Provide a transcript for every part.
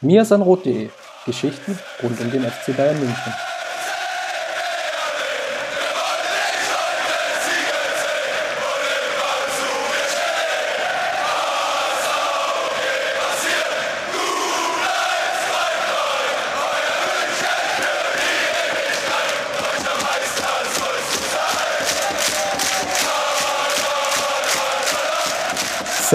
mirsanrot.de Geschichten rund um den FC Bayern München.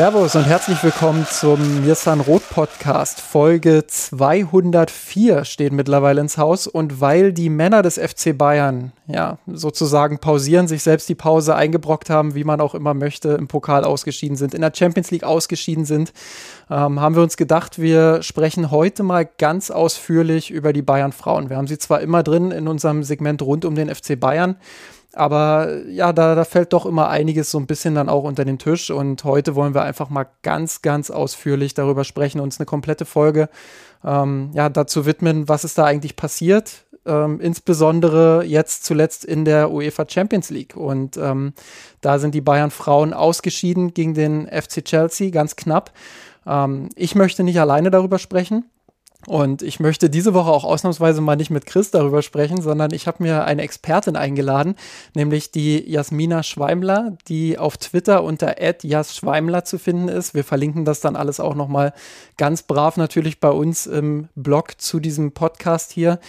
Servus und herzlich willkommen zum Mirsan Roth Podcast. Folge 204 steht mittlerweile ins Haus und weil die Männer des FC Bayern ja sozusagen pausieren, sich selbst die Pause eingebrockt haben, wie man auch immer möchte, im Pokal ausgeschieden sind, in der Champions League ausgeschieden sind, ähm, haben wir uns gedacht, wir sprechen heute mal ganz ausführlich über die Bayern Frauen. Wir haben sie zwar immer drin in unserem Segment rund um den FC Bayern. Aber ja, da, da fällt doch immer einiges so ein bisschen dann auch unter den Tisch. Und heute wollen wir einfach mal ganz, ganz ausführlich darüber sprechen, uns eine komplette Folge ähm, ja, dazu widmen, was ist da eigentlich passiert. Ähm, insbesondere jetzt zuletzt in der UEFA Champions League. Und ähm, da sind die Bayern Frauen ausgeschieden gegen den FC Chelsea, ganz knapp. Ähm, ich möchte nicht alleine darüber sprechen. Und ich möchte diese Woche auch ausnahmsweise mal nicht mit Chris darüber sprechen, sondern ich habe mir eine Expertin eingeladen, nämlich die Jasmina Schweimler, die auf Twitter unter @jasschweimler zu finden ist. Wir verlinken das dann alles auch nochmal ganz brav natürlich bei uns im Blog zu diesem Podcast hier.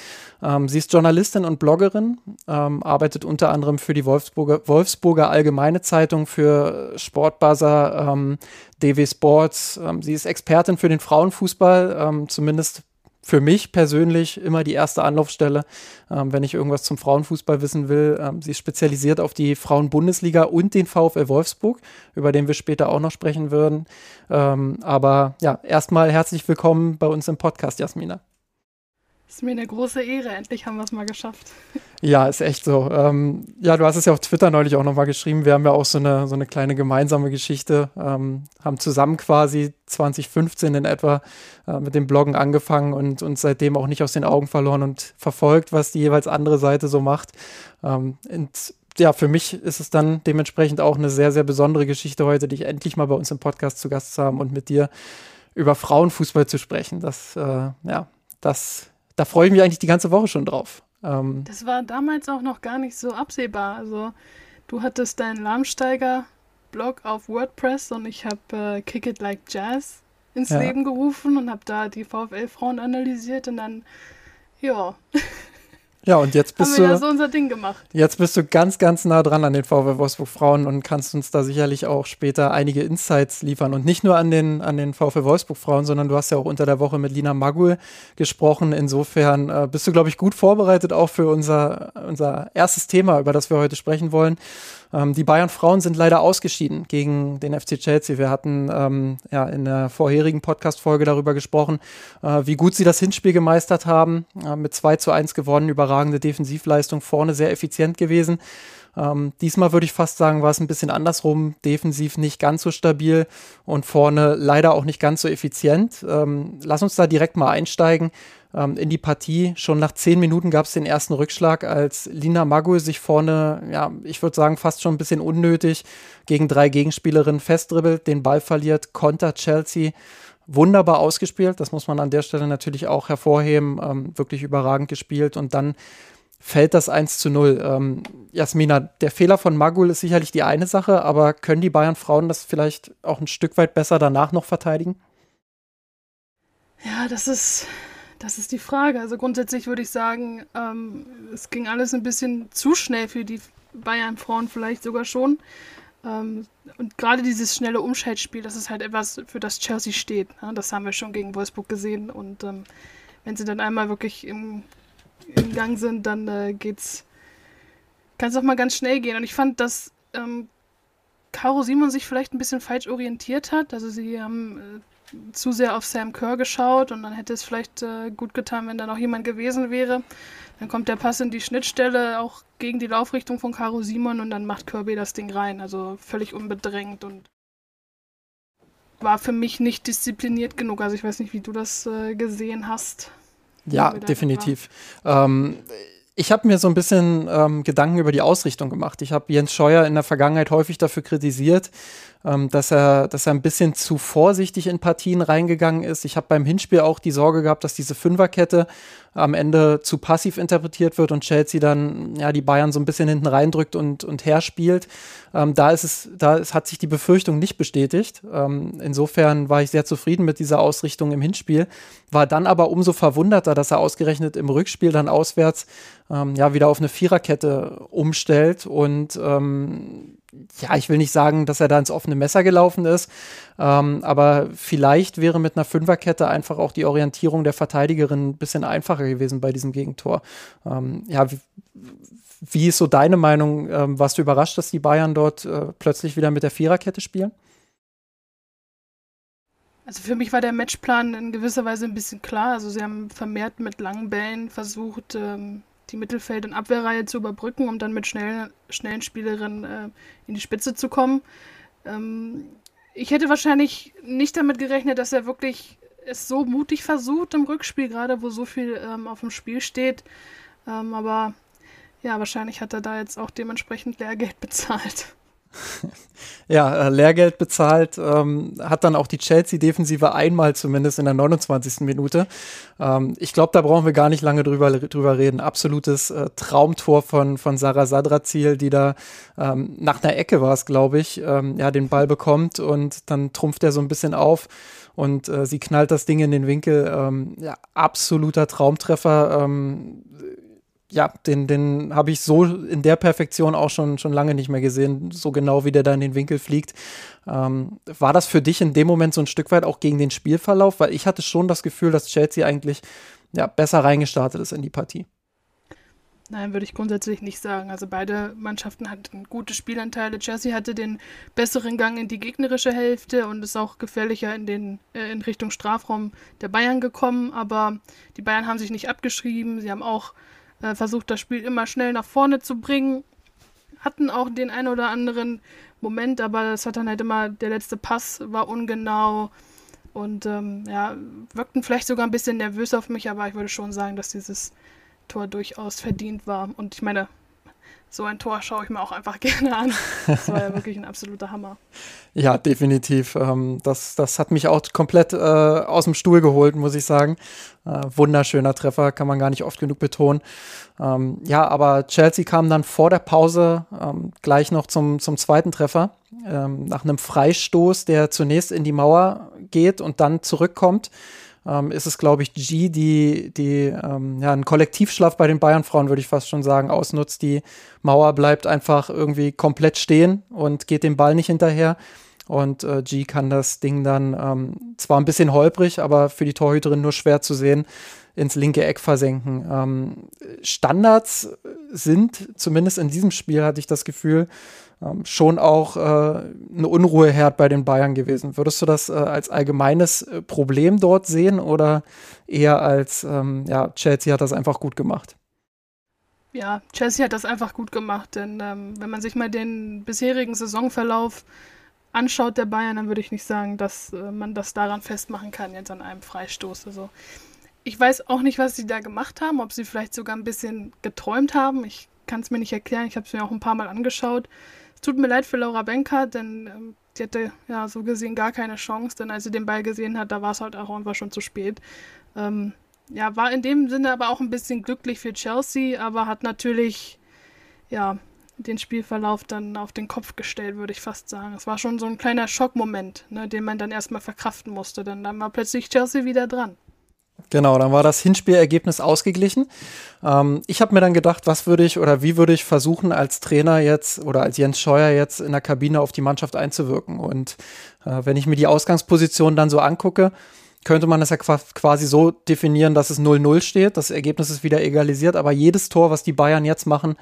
Ähm, sie ist Journalistin und Bloggerin, ähm, arbeitet unter anderem für die Wolfsburger, Wolfsburger Allgemeine Zeitung, für Sportbuzzer, ähm, DW Sports. Ähm, sie ist Expertin für den Frauenfußball, ähm, zumindest für mich persönlich immer die erste Anlaufstelle, ähm, wenn ich irgendwas zum Frauenfußball wissen will. Ähm, sie ist spezialisiert auf die Frauenbundesliga und den VfL Wolfsburg, über den wir später auch noch sprechen würden. Ähm, aber ja, erstmal herzlich willkommen bei uns im Podcast, Jasmina. Ist mir eine große Ehre, endlich haben wir es mal geschafft. Ja, ist echt so. Ähm, ja, du hast es ja auf Twitter neulich auch nochmal geschrieben. Wir haben ja auch so eine, so eine kleine gemeinsame Geschichte, ähm, haben zusammen quasi 2015 in etwa äh, mit dem Bloggen angefangen und uns seitdem auch nicht aus den Augen verloren und verfolgt, was die jeweils andere Seite so macht. Ähm, und ja, für mich ist es dann dementsprechend auch eine sehr, sehr besondere Geschichte heute, dich endlich mal bei uns im Podcast zu Gast zu haben und mit dir über Frauenfußball zu sprechen. Das, äh, ja, das da freue ich mich eigentlich die ganze Woche schon drauf. Ähm, das war damals auch noch gar nicht so absehbar. Also du hattest deinen Lahmsteiger-Blog auf WordPress und ich habe äh, Kick It Like Jazz ins ja. Leben gerufen und habe da die VfL-Frauen analysiert und dann, ja. Ja, und jetzt bist du. so unser Ding gemacht. Jetzt bist du ganz, ganz nah dran an den VW Wolfsburg Frauen und kannst uns da sicherlich auch später einige Insights liefern. Und nicht nur an den, an den VW Wolfsburg Frauen, sondern du hast ja auch unter der Woche mit Lina Magul gesprochen. Insofern äh, bist du, glaube ich, gut vorbereitet auch für unser, unser erstes Thema, über das wir heute sprechen wollen. Ähm, die Bayern-Frauen sind leider ausgeschieden gegen den FC Chelsea. Wir hatten ähm, ja in der vorherigen Podcast-Folge darüber gesprochen, äh, wie gut sie das Hinspiel gemeistert haben. Äh, mit 2 zu 1 gewonnen, überragende Defensivleistung, vorne sehr effizient gewesen. Ähm, diesmal würde ich fast sagen, war es ein bisschen andersrum. Defensiv nicht ganz so stabil und vorne leider auch nicht ganz so effizient. Ähm, lass uns da direkt mal einsteigen ähm, in die Partie. Schon nach zehn Minuten gab es den ersten Rückschlag, als Lina Magul sich vorne, ja, ich würde sagen, fast schon ein bisschen unnötig gegen drei Gegenspielerinnen festdribbelt, den Ball verliert, konter Chelsea. Wunderbar ausgespielt, das muss man an der Stelle natürlich auch hervorheben. Ähm, wirklich überragend gespielt und dann fällt das 1 zu 0. Ähm, Jasmina, der Fehler von Magul ist sicherlich die eine Sache, aber können die Bayern Frauen das vielleicht auch ein Stück weit besser danach noch verteidigen? Ja, das ist das ist die Frage. Also grundsätzlich würde ich sagen, ähm, es ging alles ein bisschen zu schnell für die Bayern-Frauen vielleicht sogar schon. Ähm, und gerade dieses schnelle Umschaltspiel, das ist halt etwas, für das Chelsea steht. Ne? Das haben wir schon gegen Wolfsburg gesehen. Und ähm, wenn sie dann einmal wirklich im, im Gang sind, dann äh, geht's, kann es auch mal ganz schnell gehen. Und ich fand, dass ähm, Caro Simon sich vielleicht ein bisschen falsch orientiert hat. Also sie haben äh, zu sehr auf Sam Kerr geschaut und dann hätte es vielleicht äh, gut getan, wenn da noch jemand gewesen wäre. Dann kommt der Pass in die Schnittstelle auch gegen die Laufrichtung von Caro Simon und dann macht Kirby das Ding rein. Also völlig unbedrängt und war für mich nicht diszipliniert genug. Also ich weiß nicht, wie du das äh, gesehen hast. Ja, definitiv. Ähm, ich habe mir so ein bisschen ähm, Gedanken über die Ausrichtung gemacht. Ich habe Jens Scheuer in der Vergangenheit häufig dafür kritisiert, ähm, dass, er, dass er ein bisschen zu vorsichtig in Partien reingegangen ist. Ich habe beim Hinspiel auch die Sorge gehabt, dass diese Fünferkette am Ende zu passiv interpretiert wird und Chelsea dann ja die Bayern so ein bisschen hinten reindrückt und, und herspielt. Ähm, da ist es, da ist, hat sich die Befürchtung nicht bestätigt. Ähm, insofern war ich sehr zufrieden mit dieser Ausrichtung im Hinspiel, war dann aber umso verwunderter, dass er ausgerechnet im Rückspiel dann auswärts ähm, ja wieder auf eine Viererkette umstellt und ähm, ja, ich will nicht sagen, dass er da ins offene Messer gelaufen ist, ähm, aber vielleicht wäre mit einer Fünferkette einfach auch die Orientierung der Verteidigerin ein bisschen einfacher gewesen bei diesem Gegentor. Ähm, ja, wie, wie, ist so deine Meinung? Ähm, warst du überrascht, dass die Bayern dort äh, plötzlich wieder mit der Viererkette spielen? Also für mich war der Matchplan in gewisser Weise ein bisschen klar. Also sie haben vermehrt mit langen Bällen versucht, ähm, die Mittelfeld- und Abwehrreihe zu überbrücken, um dann mit schnellen, schnellen Spielerinnen äh, in die Spitze zu kommen. Ähm, ich hätte wahrscheinlich nicht damit gerechnet, dass er wirklich es so mutig versucht im Rückspiel, gerade wo so viel ähm, auf dem Spiel steht. Ähm, aber ja, wahrscheinlich hat er da jetzt auch dementsprechend Lehrgeld bezahlt. Ja, äh, Lehrgeld bezahlt, ähm, hat dann auch die Chelsea-Defensive einmal zumindest in der 29. Minute. Ähm, ich glaube, da brauchen wir gar nicht lange drüber, drüber reden. Absolutes äh, Traumtor von, von Sarah Sadrazil, die da ähm, nach einer Ecke war es, glaube ich, ähm, ja, den Ball bekommt und dann trumpft er so ein bisschen auf und äh, sie knallt das Ding in den Winkel. Ähm, ja, absoluter Traumtreffer ähm, ja, den, den habe ich so in der Perfektion auch schon, schon lange nicht mehr gesehen, so genau wie der da in den Winkel fliegt. Ähm, war das für dich in dem Moment so ein Stück weit auch gegen den Spielverlauf? Weil ich hatte schon das Gefühl, dass Chelsea eigentlich ja, besser reingestartet ist in die Partie. Nein, würde ich grundsätzlich nicht sagen. Also beide Mannschaften hatten gute Spielanteile. Chelsea hatte den besseren Gang in die gegnerische Hälfte und ist auch gefährlicher in, den, äh, in Richtung Strafraum der Bayern gekommen. Aber die Bayern haben sich nicht abgeschrieben. Sie haben auch äh, versucht, das Spiel immer schnell nach vorne zu bringen. Hatten auch den ein oder anderen Moment, aber das hat dann halt immer, der letzte Pass war ungenau und ähm, ja, wirkten vielleicht sogar ein bisschen nervös auf mich, aber ich würde schon sagen, dass dieses Tor durchaus verdient war. Und ich meine, so ein Tor schaue ich mir auch einfach gerne an. Das war ja wirklich ein absoluter Hammer. Ja, definitiv. Ähm, das, das hat mich auch komplett äh, aus dem Stuhl geholt, muss ich sagen. Äh, wunderschöner Treffer, kann man gar nicht oft genug betonen. Ähm, ja, aber Chelsea kam dann vor der Pause ähm, gleich noch zum, zum zweiten Treffer. Nach einem Freistoß, der zunächst in die Mauer geht und dann zurückkommt ähm, ist es, glaube ich, G, die, die ähm, ja, einen Kollektivschlaf bei den Bayern-Frauen, würde ich fast schon sagen, ausnutzt. Die Mauer bleibt einfach irgendwie komplett stehen und geht dem Ball nicht hinterher. Und äh, G kann das Ding dann ähm, zwar ein bisschen holprig, aber für die Torhüterin nur schwer zu sehen, ins linke Eck versenken. Ähm, Standards sind, zumindest in diesem Spiel hatte ich das Gefühl, schon auch äh, eine Unruheherd bei den Bayern gewesen. Würdest du das äh, als allgemeines äh, Problem dort sehen oder eher als, ähm, ja, Chelsea hat das einfach gut gemacht? Ja, Chelsea hat das einfach gut gemacht, denn ähm, wenn man sich mal den bisherigen Saisonverlauf anschaut der Bayern, dann würde ich nicht sagen, dass äh, man das daran festmachen kann, jetzt an einem Freistoß. Also ich weiß auch nicht, was sie da gemacht haben, ob sie vielleicht sogar ein bisschen geträumt haben. Ich kann es mir nicht erklären, ich habe es mir auch ein paar Mal angeschaut tut mir leid für Laura Benker, denn ähm, die hatte ja so gesehen gar keine Chance, denn als sie den Ball gesehen hat, da war es halt auch einfach schon zu spät. Ähm, ja, war in dem Sinne aber auch ein bisschen glücklich für Chelsea, aber hat natürlich, ja, den Spielverlauf dann auf den Kopf gestellt, würde ich fast sagen. Es war schon so ein kleiner Schockmoment, ne, den man dann erstmal verkraften musste, denn dann war plötzlich Chelsea wieder dran. Genau, dann war das Hinspielergebnis ausgeglichen. Ähm, ich habe mir dann gedacht, was würde ich oder wie würde ich versuchen, als Trainer jetzt oder als Jens Scheuer jetzt in der Kabine auf die Mannschaft einzuwirken. Und äh, wenn ich mir die Ausgangsposition dann so angucke, könnte man das ja quasi so definieren, dass es 0-0 steht. Das Ergebnis ist wieder egalisiert, aber jedes Tor, was die Bayern jetzt machen,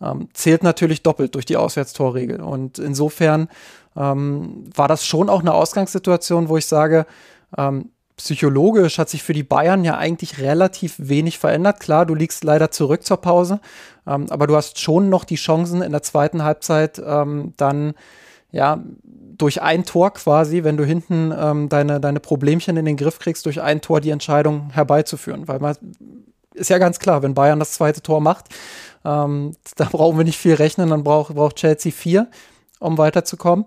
ähm, zählt natürlich doppelt durch die Auswärtstorregel. Und insofern ähm, war das schon auch eine Ausgangssituation, wo ich sage, ähm, psychologisch hat sich für die Bayern ja eigentlich relativ wenig verändert. Klar, du liegst leider zurück zur Pause, ähm, aber du hast schon noch die Chancen in der zweiten Halbzeit ähm, dann ja durch ein Tor quasi, wenn du hinten ähm, deine, deine Problemchen in den Griff kriegst, durch ein Tor die Entscheidung herbeizuführen. Weil man ist ja ganz klar, wenn Bayern das zweite Tor macht, ähm, da brauchen wir nicht viel rechnen, dann braucht, braucht Chelsea vier, um weiterzukommen.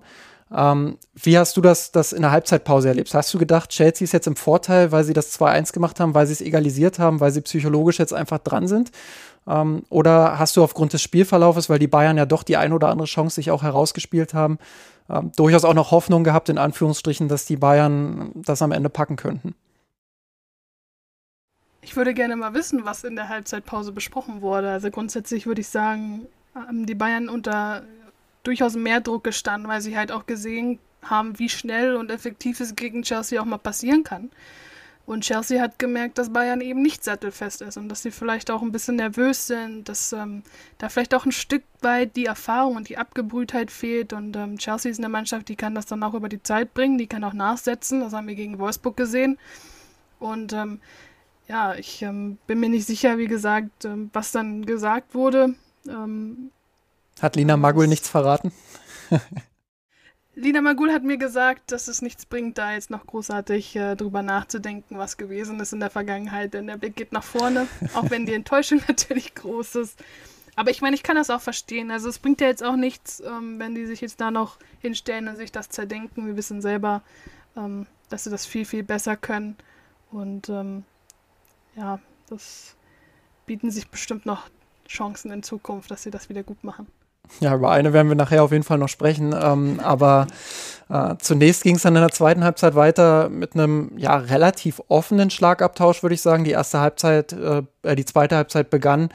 Ähm, wie hast du das, das in der Halbzeitpause erlebt? Hast du gedacht, Chelsea ist jetzt im Vorteil, weil sie das 2-1 gemacht haben, weil sie es egalisiert haben, weil sie psychologisch jetzt einfach dran sind? Ähm, oder hast du aufgrund des Spielverlaufes, weil die Bayern ja doch die ein oder andere Chance sich auch herausgespielt haben, ähm, durchaus auch noch Hoffnung gehabt, in Anführungsstrichen, dass die Bayern das am Ende packen könnten? Ich würde gerne mal wissen, was in der Halbzeitpause besprochen wurde. Also grundsätzlich würde ich sagen, die Bayern unter durchaus mehr Druck gestanden, weil sie halt auch gesehen haben, wie schnell und effektiv es gegen Chelsea auch mal passieren kann. Und Chelsea hat gemerkt, dass Bayern eben nicht sattelfest ist und dass sie vielleicht auch ein bisschen nervös sind, dass ähm, da vielleicht auch ein Stück weit die Erfahrung und die Abgebrühtheit fehlt. Und ähm, Chelsea ist eine Mannschaft, die kann das dann auch über die Zeit bringen, die kann auch nachsetzen. Das haben wir gegen Wolfsburg gesehen. Und ähm, ja, ich ähm, bin mir nicht sicher, wie gesagt, ähm, was dann gesagt wurde. Hat Lina Magul nichts verraten? Lina Magul hat mir gesagt, dass es nichts bringt, da jetzt noch großartig äh, drüber nachzudenken, was gewesen ist in der Vergangenheit, denn der Blick geht nach vorne, auch wenn die Enttäuschung natürlich groß ist. Aber ich meine, ich kann das auch verstehen. Also es bringt ja jetzt auch nichts, ähm, wenn die sich jetzt da noch hinstellen und sich das zerdenken. Wir wissen selber, ähm, dass sie das viel, viel besser können. Und ähm, ja, das bieten sich bestimmt noch Chancen in Zukunft, dass sie das wieder gut machen. Ja, über eine werden wir nachher auf jeden Fall noch sprechen. Ähm, aber äh, zunächst ging es dann in der zweiten Halbzeit weiter mit einem ja relativ offenen Schlagabtausch, würde ich sagen. Die erste Halbzeit, äh, äh die zweite Halbzeit begann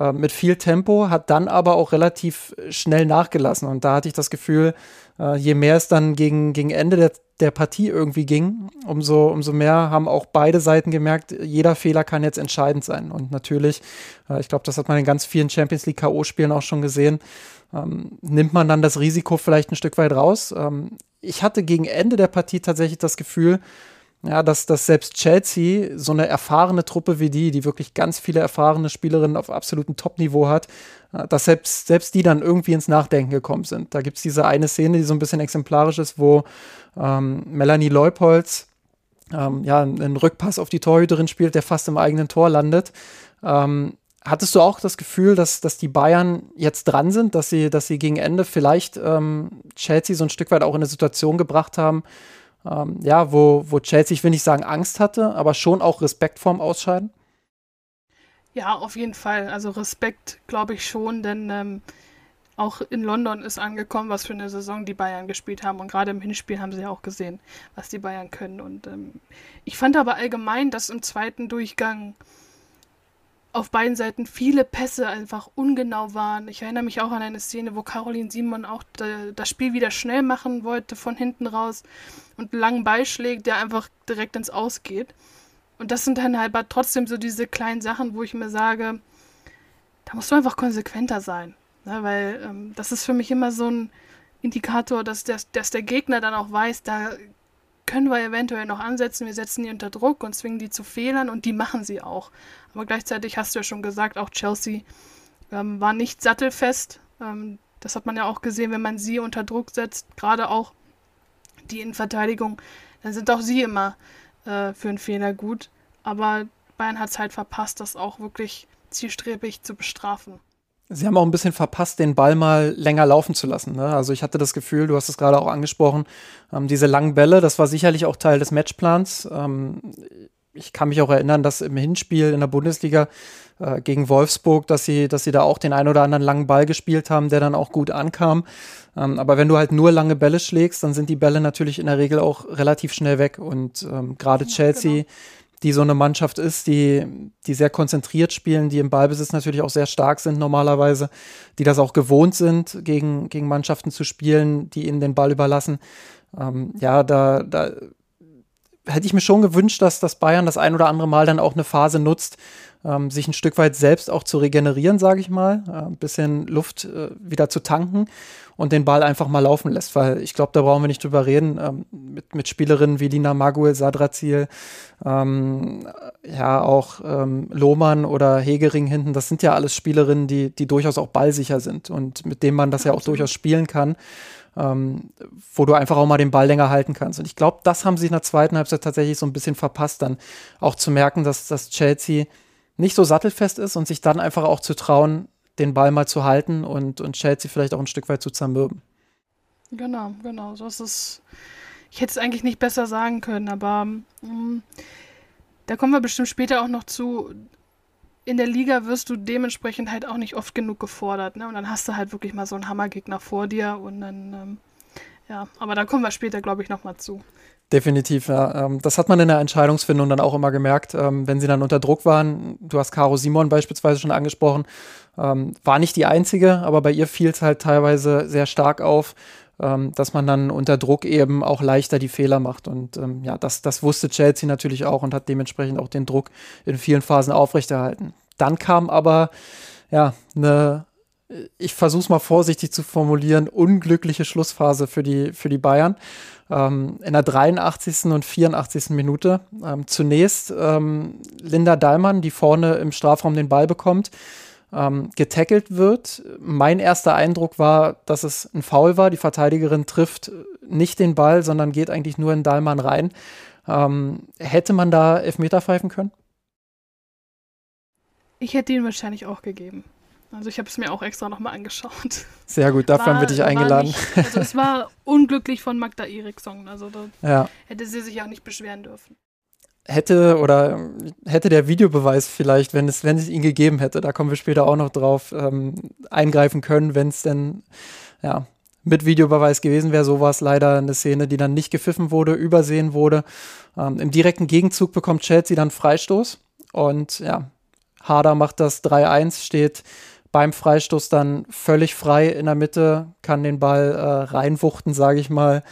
äh, mit viel Tempo, hat dann aber auch relativ schnell nachgelassen. Und da hatte ich das Gefühl, äh, je mehr es dann gegen, gegen Ende der, der Partie irgendwie ging, umso, umso mehr haben auch beide Seiten gemerkt, jeder Fehler kann jetzt entscheidend sein. Und natürlich, äh, ich glaube, das hat man in ganz vielen Champions League K.O.-Spielen auch schon gesehen, ähm, nimmt man dann das Risiko vielleicht ein Stück weit raus. Ähm, ich hatte gegen Ende der Partie tatsächlich das Gefühl, ja, dass, dass selbst Chelsea, so eine erfahrene Truppe wie die, die wirklich ganz viele erfahrene Spielerinnen auf absolutem Top-Niveau hat, äh, dass selbst, selbst die dann irgendwie ins Nachdenken gekommen sind. Da gibt es diese eine Szene, die so ein bisschen exemplarisch ist, wo ähm, Melanie Leupolz ähm, ja, einen Rückpass auf die Torhüterin spielt, der fast im eigenen Tor landet. Ähm, hattest du auch das Gefühl, dass, dass die Bayern jetzt dran sind, dass sie, dass sie gegen Ende vielleicht ähm, Chelsea so ein Stück weit auch in eine Situation gebracht haben, ähm, ja, wo, wo Chelsea, ich will nicht sagen Angst hatte, aber schon auch Respekt vorm Ausscheiden? Ja, auf jeden Fall. Also Respekt glaube ich schon, denn ähm, auch in London ist angekommen, was für eine Saison die Bayern gespielt haben. Und gerade im Hinspiel haben sie ja auch gesehen, was die Bayern können. Und ähm, ich fand aber allgemein, dass im zweiten Durchgang auf beiden Seiten viele Pässe einfach ungenau waren. Ich erinnere mich auch an eine Szene, wo Caroline Simon auch das Spiel wieder schnell machen wollte von hinten raus und einen langen Ball schlägt, der einfach direkt ins Aus geht. Und das sind dann halt trotzdem so diese kleinen Sachen, wo ich mir sage, da musst du einfach konsequenter sein. Ne? Weil ähm, das ist für mich immer so ein Indikator, dass, der, dass der Gegner dann auch weiß, da können wir eventuell noch ansetzen. Wir setzen die unter Druck und zwingen die zu Fehlern und die machen sie auch. Aber gleichzeitig hast du ja schon gesagt, auch Chelsea ähm, war nicht sattelfest. Ähm, das hat man ja auch gesehen, wenn man sie unter Druck setzt, gerade auch die Innenverteidigung, dann sind auch sie immer äh, für einen Fehler gut. Aber Bayern hat es halt verpasst, das auch wirklich zielstrebig zu bestrafen. Sie haben auch ein bisschen verpasst, den Ball mal länger laufen zu lassen. Ne? Also ich hatte das Gefühl, du hast es gerade auch angesprochen, ähm, diese langen Bälle, das war sicherlich auch Teil des Matchplans. Ähm, ich kann mich auch erinnern, dass im Hinspiel in der Bundesliga äh, gegen Wolfsburg, dass sie, dass sie da auch den einen oder anderen langen Ball gespielt haben, der dann auch gut ankam. Ähm, aber wenn du halt nur lange Bälle schlägst, dann sind die Bälle natürlich in der Regel auch relativ schnell weg. Und ähm, gerade Chelsea genau die so eine Mannschaft ist, die, die sehr konzentriert spielen, die im Ballbesitz natürlich auch sehr stark sind normalerweise, die das auch gewohnt sind, gegen, gegen Mannschaften zu spielen, die ihnen den Ball überlassen. Ähm, ja, da, da hätte ich mir schon gewünscht, dass das Bayern das ein oder andere Mal dann auch eine Phase nutzt, ähm, sich ein Stück weit selbst auch zu regenerieren, sage ich mal, äh, ein bisschen Luft äh, wieder zu tanken und den Ball einfach mal laufen lässt, weil ich glaube, da brauchen wir nicht drüber reden. Ähm, mit, mit Spielerinnen wie Lina Maguel, Sadrazil, ähm, ja auch ähm, Lohmann oder Hegering hinten, das sind ja alles Spielerinnen, die, die durchaus auch ballsicher sind und mit denen man das ja auch durchaus spielen kann. Ähm, wo du einfach auch mal den Ball länger halten kannst. Und ich glaube, das haben sie in der zweiten Halbzeit tatsächlich so ein bisschen verpasst, dann auch zu merken, dass, dass Chelsea nicht so sattelfest ist und sich dann einfach auch zu trauen, den Ball mal zu halten und, und Chelsea vielleicht auch ein Stück weit zu zermürben. Genau, genau. Das ist. Ich hätte es eigentlich nicht besser sagen können, aber mh, mm, da kommen wir bestimmt später auch noch zu. In der Liga wirst du dementsprechend halt auch nicht oft genug gefordert, ne? Und dann hast du halt wirklich mal so einen Hammergegner vor dir und dann, ähm, ja, aber da kommen wir später, glaube ich, nochmal zu. Definitiv, ja. Ähm, das hat man in der Entscheidungsfindung dann auch immer gemerkt, ähm, wenn sie dann unter Druck waren. Du hast Caro Simon beispielsweise schon angesprochen. Ähm, war nicht die einzige, aber bei ihr fiel es halt teilweise sehr stark auf, dass man dann unter Druck eben auch leichter die Fehler macht. Und ja, das, das wusste Chelsea natürlich auch und hat dementsprechend auch den Druck in vielen Phasen aufrechterhalten. Dann kam aber ja eine ich versuche es mal vorsichtig zu formulieren, unglückliche Schlussphase für die, für die Bayern ähm, in der 83. und 84. Minute. Ähm, zunächst ähm, Linda Dahlmann, die vorne im Strafraum den Ball bekommt, ähm, getackelt wird. Mein erster Eindruck war, dass es ein Foul war. Die Verteidigerin trifft nicht den Ball, sondern geht eigentlich nur in Dahlmann rein. Ähm, hätte man da Elfmeter pfeifen können? Ich hätte ihn wahrscheinlich auch gegeben. Also ich habe es mir auch extra nochmal angeschaut. Sehr gut, dafür haben wir dich eingeladen. Nicht, also es war unglücklich von Magda Eriksson. Also da ja. hätte sie sich auch nicht beschweren dürfen. Hätte oder hätte der Videobeweis vielleicht, wenn es, wenn es ihn gegeben hätte, da kommen wir später auch noch drauf, ähm, eingreifen können, wenn es denn ja, mit Videobeweis gewesen wäre. So war es leider eine Szene, die dann nicht gepfiffen wurde, übersehen wurde. Ähm, Im direkten Gegenzug bekommt Chelsea dann Freistoß und ja, Harder macht das 3-1, steht beim Freistoß dann völlig frei in der Mitte, kann den Ball äh, reinwuchten, sage ich mal.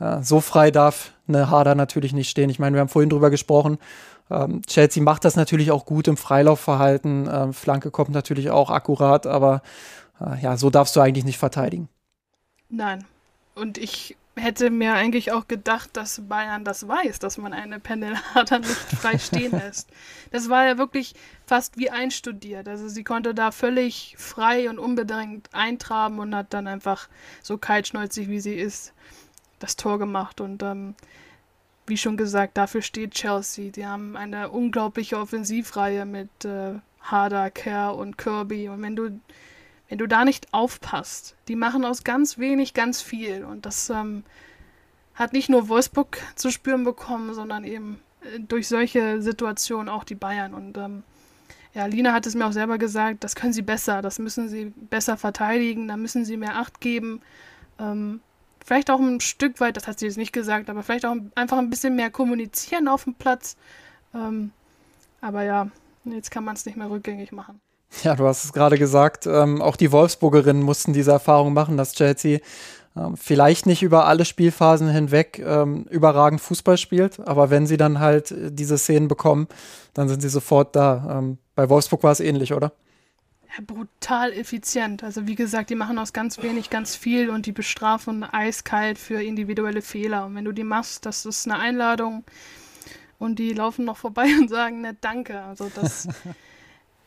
Äh, so frei darf eine Harder natürlich nicht stehen. Ich meine, wir haben vorhin drüber gesprochen. Ähm, Chelsea macht das natürlich auch gut im Freilaufverhalten. Ähm, Flanke kommt natürlich auch akkurat, aber äh, ja, so darfst du eigentlich nicht verteidigen. Nein. Und ich hätte mir eigentlich auch gedacht, dass Bayern das weiß, dass man eine Pendelharder nicht frei stehen lässt. Das war ja wirklich fast wie einstudiert. Also sie konnte da völlig frei und unbedingt eintraben und hat dann einfach so kaltschnäuzig, wie sie ist, das Tor gemacht. Und ähm, wie schon gesagt, dafür steht Chelsea. Die haben eine unglaubliche Offensivreihe mit äh, Harder, Kerr und Kirby. Und wenn du wenn du da nicht aufpasst, die machen aus ganz wenig ganz viel. Und das ähm, hat nicht nur Wolfsburg zu spüren bekommen, sondern eben äh, durch solche Situationen auch die Bayern. Und ähm, ja, Lina hat es mir auch selber gesagt, das können sie besser, das müssen sie besser verteidigen, da müssen sie mehr Acht geben. Ähm, vielleicht auch ein Stück weit, das hat sie jetzt nicht gesagt, aber vielleicht auch einfach ein bisschen mehr kommunizieren auf dem Platz. Ähm, aber ja, jetzt kann man es nicht mehr rückgängig machen. Ja, du hast es gerade gesagt, ähm, auch die Wolfsburgerinnen mussten diese Erfahrung machen, dass Chelsea ähm, vielleicht nicht über alle Spielphasen hinweg ähm, überragend Fußball spielt, aber wenn sie dann halt äh, diese Szenen bekommen, dann sind sie sofort da. Ähm, bei Wolfsburg war es ähnlich, oder? Ja, brutal effizient. Also wie gesagt, die machen aus ganz wenig ganz viel und die bestrafen eiskalt für individuelle Fehler. Und wenn du die machst, das ist eine Einladung und die laufen noch vorbei und sagen, ne, danke. Also das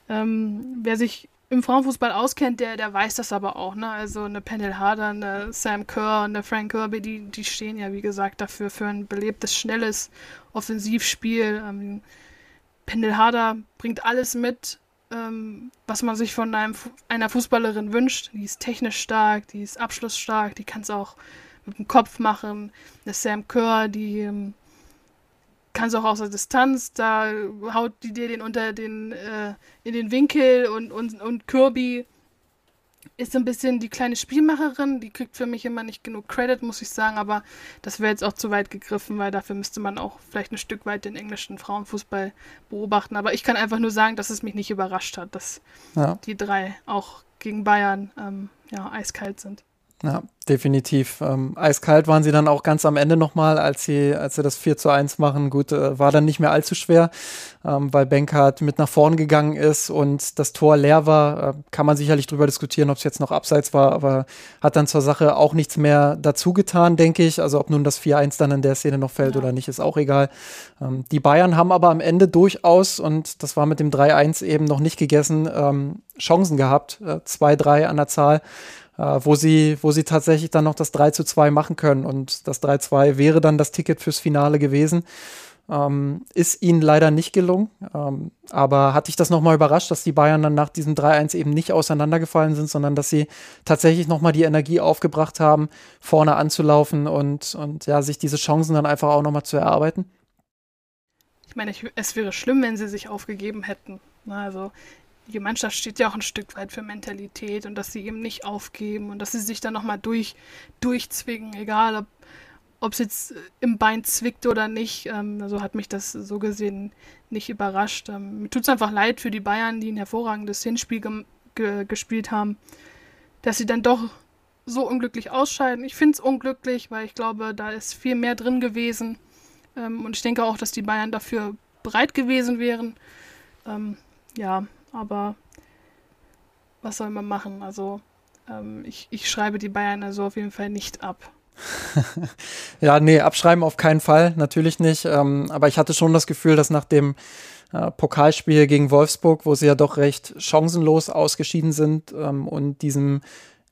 Ähm, wer sich im Frauenfußball auskennt, der, der weiß das aber auch. Ne? Also eine Pendel Harder, eine Sam Kerr und eine Frank Kirby, die, die stehen ja, wie gesagt, dafür für ein belebtes, schnelles Offensivspiel. Ähm, Pendel Harder bringt alles mit, ähm, was man sich von einem, einer Fußballerin wünscht. Die ist technisch stark, die ist abschlussstark, die kann es auch mit dem Kopf machen. Eine Sam Kerr, die ähm, kannst auch aus der Distanz, da haut die dir den unter den, äh, in den Winkel und, und, und Kirby ist so ein bisschen die kleine Spielmacherin, die kriegt für mich immer nicht genug Credit, muss ich sagen, aber das wäre jetzt auch zu weit gegriffen, weil dafür müsste man auch vielleicht ein Stück weit den englischen Frauenfußball beobachten. Aber ich kann einfach nur sagen, dass es mich nicht überrascht hat, dass ja. die drei auch gegen Bayern ähm, ja, eiskalt sind. Ja, definitiv. Ähm, eiskalt waren sie dann auch ganz am Ende nochmal, als sie, als sie das 4 zu 1 machen. Gut, äh, war dann nicht mehr allzu schwer, ähm, weil Benkert mit nach vorn gegangen ist und das Tor leer war. Äh, kann man sicherlich drüber diskutieren, ob es jetzt noch abseits war, aber hat dann zur Sache auch nichts mehr dazu getan, denke ich. Also ob nun das 4-1 dann in der Szene noch fällt ja. oder nicht, ist auch egal. Ähm, die Bayern haben aber am Ende durchaus, und das war mit dem 3-1 eben noch nicht gegessen, ähm, Chancen gehabt. Äh, 2-3 an der Zahl wo, sie, wo sie tatsächlich dann noch das 3 zu 2 machen können. Und das 3-2 wäre dann das Ticket fürs Finale gewesen. Ähm, ist ihnen leider nicht gelungen. Ähm, aber hat dich das nochmal überrascht, dass die Bayern dann nach diesem 3-1 eben nicht auseinandergefallen sind, sondern dass sie tatsächlich nochmal die Energie aufgebracht haben, vorne anzulaufen und, und ja, sich diese Chancen dann einfach auch nochmal zu erarbeiten? Ich meine, ich, es wäre schlimm, wenn sie sich aufgegeben hätten. Also die Mannschaft steht ja auch ein Stück weit für Mentalität und dass sie eben nicht aufgeben und dass sie sich dann nochmal durch, durchzwingen, egal ob es jetzt im Bein zwickt oder nicht, ähm, also hat mich das so gesehen nicht überrascht. Ähm, mir tut es einfach leid für die Bayern, die ein hervorragendes Hinspiel ge ge gespielt haben, dass sie dann doch so unglücklich ausscheiden. Ich finde es unglücklich, weil ich glaube, da ist viel mehr drin gewesen. Ähm, und ich denke auch, dass die Bayern dafür bereit gewesen wären. Ähm, ja, aber was soll man machen? Also ähm, ich, ich schreibe die Bayern also auf jeden Fall nicht ab. ja, nee, abschreiben auf keinen Fall, natürlich nicht. Ähm, aber ich hatte schon das Gefühl, dass nach dem äh, Pokalspiel gegen Wolfsburg, wo sie ja doch recht chancenlos ausgeschieden sind ähm, und diesem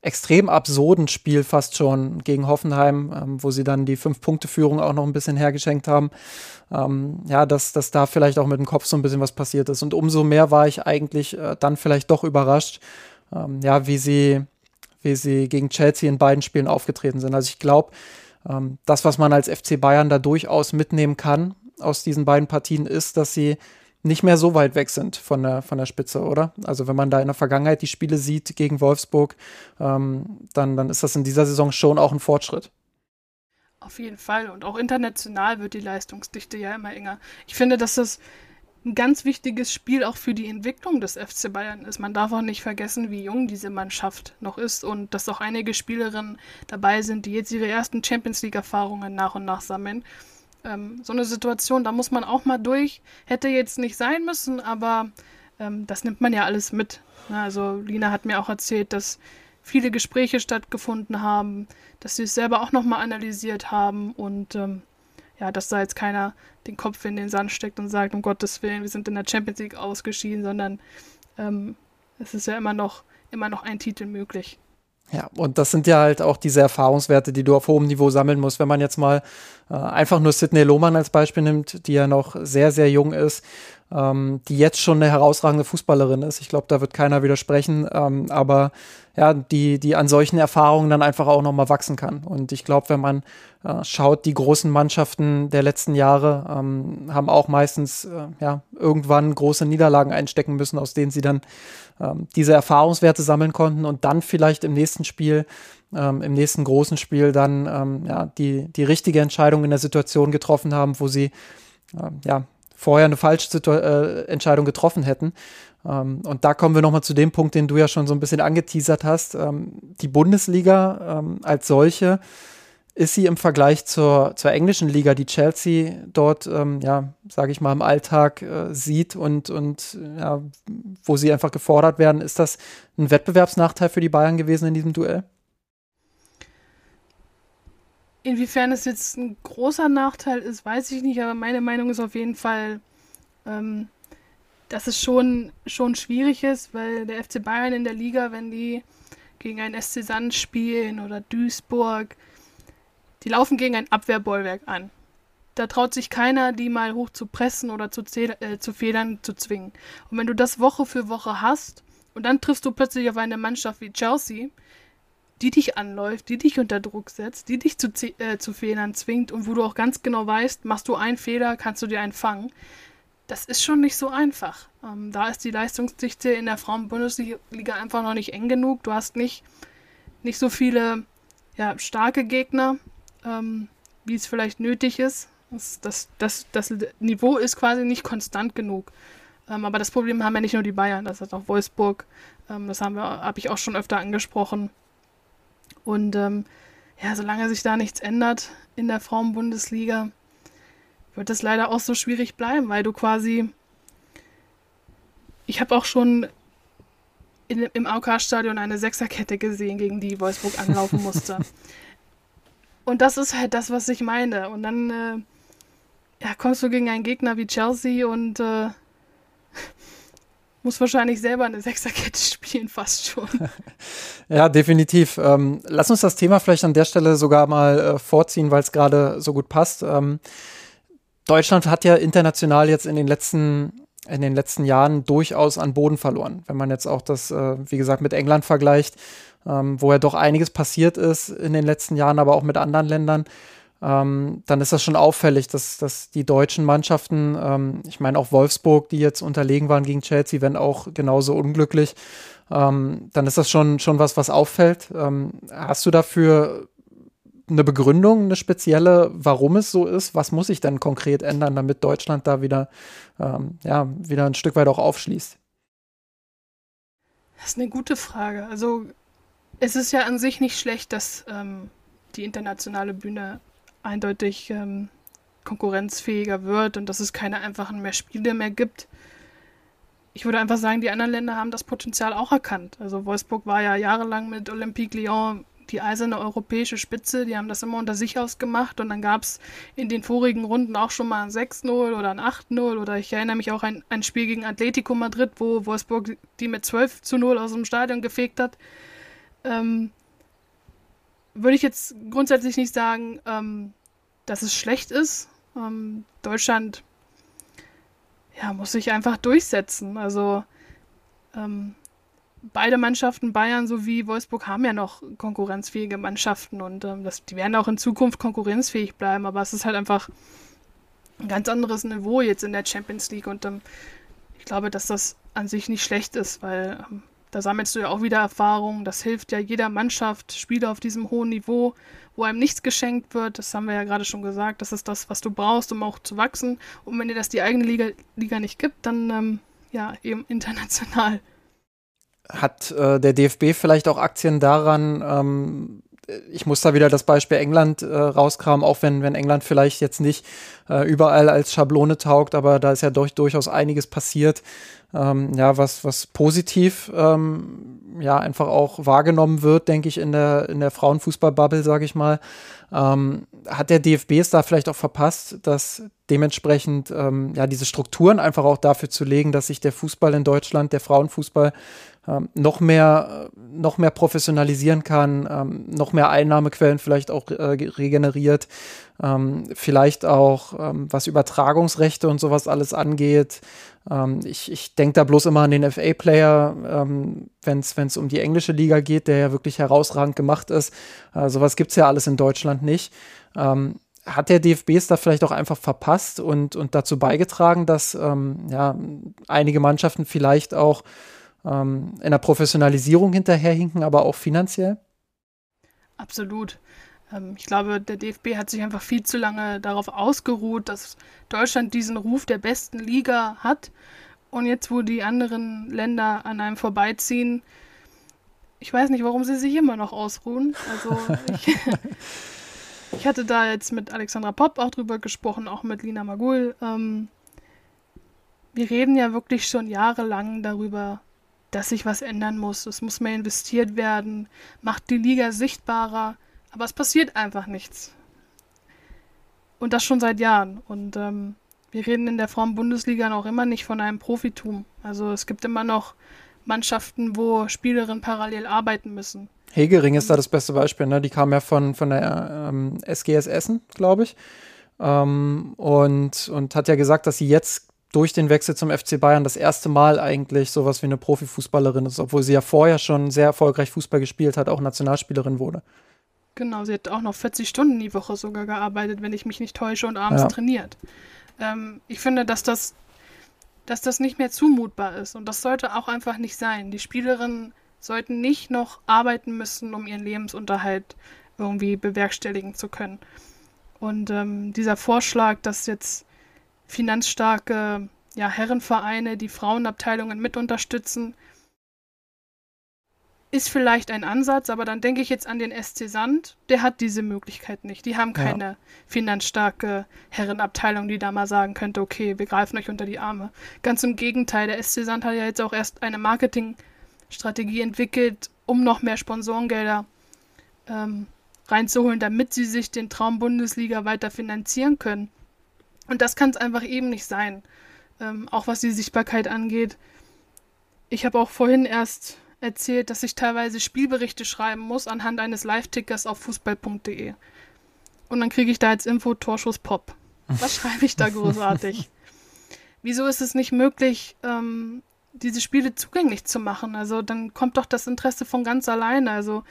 extrem absurden Spiel fast schon gegen Hoffenheim, ähm, wo sie dann die Fünf-Punkte-Führung auch noch ein bisschen hergeschenkt haben. Ähm, ja, dass, dass da vielleicht auch mit dem Kopf so ein bisschen was passiert ist. Und umso mehr war ich eigentlich äh, dann vielleicht doch überrascht, ähm, ja, wie sie wie sie gegen Chelsea in beiden Spielen aufgetreten sind. Also ich glaube, ähm, das, was man als FC Bayern da durchaus mitnehmen kann aus diesen beiden Partien, ist, dass sie nicht mehr so weit weg sind von der, von der Spitze, oder? Also wenn man da in der Vergangenheit die Spiele sieht gegen Wolfsburg, ähm, dann, dann ist das in dieser Saison schon auch ein Fortschritt. Auf jeden Fall. Und auch international wird die Leistungsdichte ja immer enger. Ich finde, dass das ein ganz wichtiges Spiel auch für die Entwicklung des FC Bayern ist. Man darf auch nicht vergessen, wie jung diese Mannschaft noch ist und dass auch einige Spielerinnen dabei sind, die jetzt ihre ersten Champions League-Erfahrungen nach und nach sammeln. Ähm, so eine Situation, da muss man auch mal durch. Hätte jetzt nicht sein müssen, aber ähm, das nimmt man ja alles mit. Also Lina hat mir auch erzählt, dass viele Gespräche stattgefunden haben, dass sie es selber auch nochmal analysiert haben und ähm, ja, dass da jetzt keiner den Kopf in den Sand steckt und sagt, um Gottes Willen, wir sind in der Champions League ausgeschieden, sondern ähm, es ist ja immer noch, immer noch ein Titel möglich. Ja, und das sind ja halt auch diese Erfahrungswerte, die du auf hohem Niveau sammeln musst. Wenn man jetzt mal äh, einfach nur Sidney Lohmann als Beispiel nimmt, die ja noch sehr, sehr jung ist, ähm, die jetzt schon eine herausragende Fußballerin ist. Ich glaube, da wird keiner widersprechen, ähm, aber ja, die, die an solchen Erfahrungen dann einfach auch nochmal wachsen kann. Und ich glaube, wenn man äh, schaut, die großen Mannschaften der letzten Jahre ähm, haben auch meistens äh, ja, irgendwann große Niederlagen einstecken müssen, aus denen sie dann ähm, diese Erfahrungswerte sammeln konnten und dann vielleicht im nächsten Spiel ähm, im nächsten großen Spiel dann ähm, ja, die, die richtige Entscheidung in der Situation getroffen haben, wo sie ähm, ja, vorher eine falsche Situ äh, Entscheidung getroffen hätten. Ähm, und da kommen wir nochmal zu dem Punkt, den du ja schon so ein bisschen angeteasert hast. Ähm, die Bundesliga ähm, als solche ist sie im Vergleich zur, zur englischen Liga, die Chelsea dort, ähm, ja, sage ich mal, im Alltag äh, sieht und, und ja, wo sie einfach gefordert werden, ist das ein Wettbewerbsnachteil für die Bayern gewesen in diesem Duell? Inwiefern es jetzt ein großer Nachteil ist, weiß ich nicht, aber meine Meinung ist auf jeden Fall, ähm, dass es schon, schon schwierig ist, weil der FC Bayern in der Liga, wenn die gegen ein SC Sand spielen oder Duisburg, die laufen gegen ein Abwehrbollwerk an. Da traut sich keiner, die mal hoch zu pressen oder zu, äh, zu Federn zu zwingen. Und wenn du das Woche für Woche hast und dann triffst du plötzlich auf eine Mannschaft wie Chelsea, die dich anläuft, die dich unter Druck setzt, die dich zu, äh, zu Fehlern zwingt und wo du auch ganz genau weißt, machst du einen Fehler, kannst du dir einen fangen. Das ist schon nicht so einfach. Ähm, da ist die Leistungsdichte in der Frauen-Bundesliga einfach noch nicht eng genug. Du hast nicht, nicht so viele ja, starke Gegner, ähm, wie es vielleicht nötig ist. Das, das, das, das Niveau ist quasi nicht konstant genug. Ähm, aber das Problem haben ja nicht nur die Bayern, das hat auch Wolfsburg. Ähm, das habe hab ich auch schon öfter angesprochen. Und ähm, ja, solange sich da nichts ändert in der Frauenbundesliga, wird es leider auch so schwierig bleiben, weil du quasi. Ich habe auch schon in, im AOK-Stadion eine Sechserkette gesehen, gegen die Wolfsburg anlaufen musste. Und das ist halt das, was ich meine. Und dann äh, ja, kommst du gegen einen Gegner wie Chelsea und äh, muss wahrscheinlich selber eine Sechserkette spielen, fast schon. ja, definitiv. Ähm, lass uns das Thema vielleicht an der Stelle sogar mal äh, vorziehen, weil es gerade so gut passt. Ähm, Deutschland hat ja international jetzt in den letzten in den letzten Jahren durchaus an Boden verloren. Wenn man jetzt auch das, äh, wie gesagt, mit England vergleicht, ähm, wo ja doch einiges passiert ist in den letzten Jahren, aber auch mit anderen Ländern, ähm, dann ist das schon auffällig, dass, dass die deutschen Mannschaften, ähm, ich meine auch Wolfsburg, die jetzt unterlegen waren gegen Chelsea, wenn auch genauso unglücklich, ähm, dann ist das schon, schon was, was auffällt. Ähm, hast du dafür eine Begründung, eine spezielle, warum es so ist? Was muss sich denn konkret ändern, damit Deutschland da wieder, ähm, ja, wieder ein Stück weit auch aufschließt? Das ist eine gute Frage. Also es ist ja an sich nicht schlecht, dass ähm, die internationale Bühne eindeutig ähm, konkurrenzfähiger wird und dass es keine einfachen mehr Spiele mehr gibt. Ich würde einfach sagen, die anderen Länder haben das Potenzial auch erkannt. Also Wolfsburg war ja jahrelang mit Olympique Lyon die eiserne europäische Spitze, die haben das immer unter sich ausgemacht und dann gab es in den vorigen Runden auch schon mal ein 6-0 oder ein 8-0 oder ich erinnere mich auch an ein Spiel gegen Atletico Madrid, wo Wolfsburg die mit 12 zu 0 aus dem Stadion gefegt hat. Ähm, würde ich jetzt grundsätzlich nicht sagen, ähm, dass es schlecht ist. Ähm, Deutschland ja, muss sich einfach durchsetzen. Also ähm, beide Mannschaften, Bayern sowie Wolfsburg, haben ja noch konkurrenzfähige Mannschaften und ähm, das, die werden auch in Zukunft konkurrenzfähig bleiben, aber es ist halt einfach ein ganz anderes Niveau jetzt in der Champions League und ähm, ich glaube, dass das an sich nicht schlecht ist, weil ähm, da sammelst du ja auch wieder Erfahrung. Das hilft ja jeder Mannschaft, Spiele auf diesem hohen Niveau, wo einem nichts geschenkt wird. Das haben wir ja gerade schon gesagt. Das ist das, was du brauchst, um auch zu wachsen. Und wenn dir das die eigene Liga, Liga nicht gibt, dann ähm, ja eben international hat äh, der DFB vielleicht auch Aktien daran, ähm, ich muss da wieder das Beispiel England äh, rauskramen, auch wenn, wenn England vielleicht jetzt nicht äh, überall als Schablone taugt, aber da ist ja durch, durchaus einiges passiert, ähm, ja, was, was positiv ähm, ja einfach auch wahrgenommen wird, denke ich, in der, in der Frauenfußball-Bubble, sage ich mal. Ähm, hat der DFB es da vielleicht auch verpasst, dass dementsprechend ähm, ja diese Strukturen einfach auch dafür zu legen, dass sich der Fußball in Deutschland, der Frauenfußball ähm, noch mehr noch mehr professionalisieren kann, ähm, noch mehr Einnahmequellen vielleicht auch äh, regeneriert, ähm, vielleicht auch ähm, was Übertragungsrechte und sowas alles angeht. Ähm, ich ich denke da bloß immer an den FA-Player, ähm, wenn es um die englische Liga geht, der ja wirklich herausragend gemacht ist. Äh, sowas gibt es ja alles in Deutschland nicht. Ähm, hat der DFB es da vielleicht auch einfach verpasst und, und dazu beigetragen, dass ähm, ja, einige Mannschaften vielleicht auch ähm, in der Professionalisierung hinterherhinken, aber auch finanziell? Absolut. Ähm, ich glaube, der DFB hat sich einfach viel zu lange darauf ausgeruht, dass Deutschland diesen Ruf der besten Liga hat. Und jetzt, wo die anderen Länder an einem vorbeiziehen, ich weiß nicht, warum sie sich immer noch ausruhen. Also ich, ich hatte da jetzt mit Alexandra Popp auch drüber gesprochen, auch mit Lina Magul. Ähm, wir reden ja wirklich schon jahrelang darüber, dass sich was ändern muss. Es muss mehr investiert werden, macht die Liga sichtbarer, aber es passiert einfach nichts. Und das schon seit Jahren. Und ähm, wir reden in der Frauen-Bundesliga noch immer nicht von einem Profitum. Also es gibt immer noch Mannschaften, wo Spielerinnen parallel arbeiten müssen. Hegering ist da das beste Beispiel. Ne? Die kam ja von, von der ähm, SGS Essen, glaube ich. Ähm, und, und hat ja gesagt, dass sie jetzt durch den Wechsel zum FC Bayern das erste Mal eigentlich sowas wie eine Profifußballerin ist, obwohl sie ja vorher schon sehr erfolgreich Fußball gespielt hat, auch Nationalspielerin wurde. Genau, sie hat auch noch 40 Stunden die Woche sogar gearbeitet, wenn ich mich nicht täusche, und abends ja. trainiert. Ähm, ich finde, dass das, dass das nicht mehr zumutbar ist und das sollte auch einfach nicht sein. Die Spielerinnen sollten nicht noch arbeiten müssen, um ihren Lebensunterhalt irgendwie bewerkstelligen zu können. Und ähm, dieser Vorschlag, dass jetzt finanzstarke ja, Herrenvereine, die Frauenabteilungen mit unterstützen. Ist vielleicht ein Ansatz, aber dann denke ich jetzt an den SC Sand. Der hat diese Möglichkeit nicht. Die haben keine ja. finanzstarke Herrenabteilung, die da mal sagen könnte, okay, wir greifen euch unter die Arme. Ganz im Gegenteil, der SC Sand hat ja jetzt auch erst eine Marketingstrategie entwickelt, um noch mehr Sponsorengelder ähm, reinzuholen, damit sie sich den Traum Bundesliga weiter finanzieren können. Und das kann es einfach eben nicht sein. Ähm, auch was die Sichtbarkeit angeht. Ich habe auch vorhin erst erzählt, dass ich teilweise Spielberichte schreiben muss anhand eines Live-Tickers auf fußball.de. Und dann kriege ich da als Info Torschuss Pop. Was schreibe ich da großartig? Wieso ist es nicht möglich, ähm, diese Spiele zugänglich zu machen? Also dann kommt doch das Interesse von ganz alleine. Also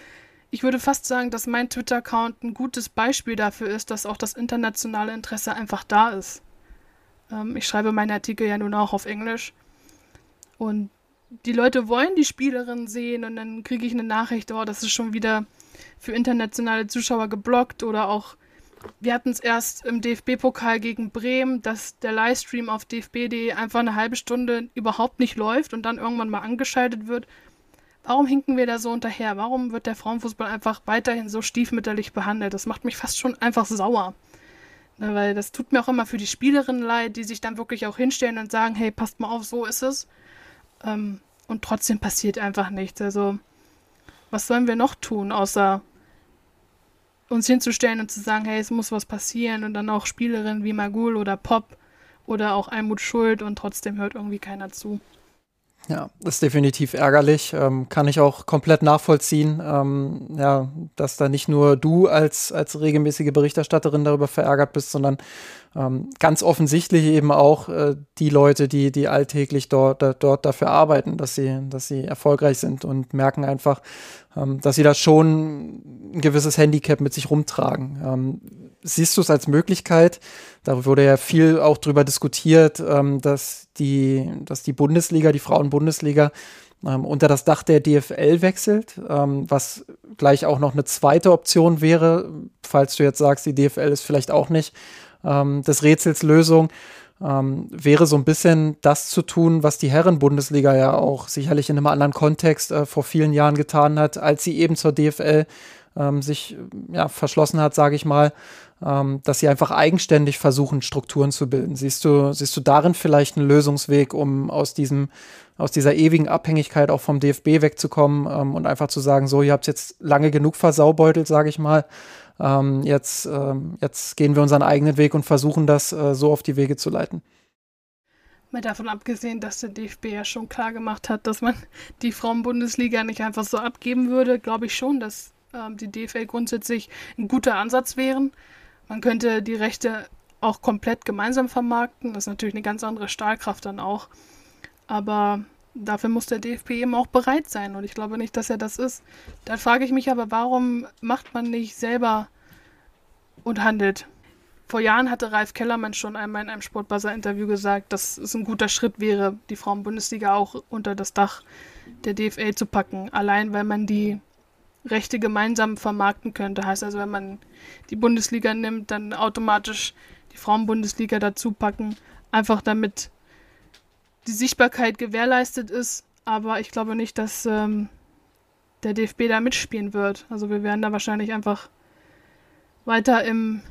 ich würde fast sagen, dass mein Twitter-Account ein gutes Beispiel dafür ist, dass auch das internationale Interesse einfach da ist. Ähm, ich schreibe meine Artikel ja nun auch auf Englisch. Und die Leute wollen die Spielerin sehen und dann kriege ich eine Nachricht, oh, das ist schon wieder für internationale Zuschauer geblockt oder auch, wir hatten es erst im DFB-Pokal gegen Bremen, dass der Livestream auf dfb.de einfach eine halbe Stunde überhaupt nicht läuft und dann irgendwann mal angeschaltet wird. Warum hinken wir da so hinterher? Warum wird der Frauenfußball einfach weiterhin so stiefmütterlich behandelt? Das macht mich fast schon einfach sauer. Ne, weil das tut mir auch immer für die Spielerinnen leid, die sich dann wirklich auch hinstellen und sagen, hey, passt mal auf, so ist es. Ähm, und trotzdem passiert einfach nichts. Also, was sollen wir noch tun, außer uns hinzustellen und zu sagen, hey, es muss was passieren und dann auch Spielerinnen wie Magul oder Pop oder auch Almut Schuld und trotzdem hört irgendwie keiner zu. Ja, das ist definitiv ärgerlich. Ähm, kann ich auch komplett nachvollziehen. Ähm, ja, dass da nicht nur du als, als regelmäßige Berichterstatterin darüber verärgert bist, sondern ähm, ganz offensichtlich eben auch äh, die Leute, die, die alltäglich dort, da, dort dafür arbeiten, dass sie, dass sie erfolgreich sind und merken einfach, ähm, dass sie da schon ein gewisses Handicap mit sich rumtragen. Siehst du es als Möglichkeit? Da wurde ja viel auch drüber diskutiert, ähm, dass die, dass die Bundesliga, die Frauenbundesliga, ähm, unter das Dach der DFL wechselt, ähm, was gleich auch noch eine zweite Option wäre, falls du jetzt sagst, die DFL ist vielleicht auch nicht ähm, des Rätsels Lösung. Ähm, wäre so ein bisschen das zu tun, was die Herren-Bundesliga ja auch sicherlich in einem anderen Kontext äh, vor vielen Jahren getan hat, als sie eben zur DFL ähm, sich ja, verschlossen hat, sage ich mal, ähm, dass sie einfach eigenständig versuchen, Strukturen zu bilden. Siehst du, siehst du darin vielleicht einen Lösungsweg, um aus diesem, aus dieser ewigen Abhängigkeit auch vom DFB wegzukommen ähm, und einfach zu sagen, so, ihr habt jetzt lange genug versaubeutelt, sage ich mal. Ähm, jetzt, ähm, jetzt gehen wir unseren eigenen Weg und versuchen das äh, so auf die Wege zu leiten. Mal davon abgesehen, dass der DFB ja schon klar gemacht hat, dass man die Frauenbundesliga nicht einfach so abgeben würde, glaube ich schon, dass ähm, die DFL grundsätzlich ein guter Ansatz wären. Man könnte die Rechte auch komplett gemeinsam vermarkten. Das ist natürlich eine ganz andere Stahlkraft dann auch. Aber dafür muss der DFB eben auch bereit sein. Und ich glaube nicht, dass er das ist. Da frage ich mich aber, warum macht man nicht selber und handelt? Vor Jahren hatte Ralf Kellermann schon einmal in einem Sportbuzzer-Interview gesagt, dass es ein guter Schritt wäre, die Frauenbundesliga auch unter das Dach der DFL zu packen. Allein weil man die Rechte gemeinsam vermarkten könnte. Heißt also, wenn man die Bundesliga nimmt, dann automatisch die Frauenbundesliga dazu packen, einfach damit die Sichtbarkeit gewährleistet ist. Aber ich glaube nicht, dass ähm, der DFB da mitspielen wird. Also wir werden da wahrscheinlich einfach weiter im,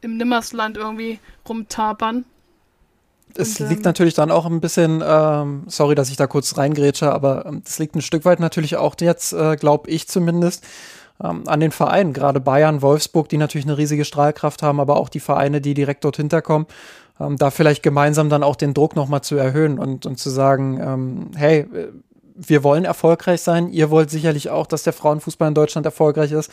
im Nimmersland irgendwie rumtapern es und, liegt ähm, natürlich dann auch ein bisschen, ähm, sorry, dass ich da kurz reingrätsche, aber es ähm, liegt ein Stück weit natürlich auch jetzt, äh, glaube ich zumindest, ähm, an den Vereinen, gerade Bayern, Wolfsburg, die natürlich eine riesige Strahlkraft haben, aber auch die Vereine, die direkt dort hinterkommen, ähm, da vielleicht gemeinsam dann auch den Druck nochmal zu erhöhen und, und zu sagen, ähm, hey, wir wollen erfolgreich sein. Ihr wollt sicherlich auch, dass der Frauenfußball in Deutschland erfolgreich ist.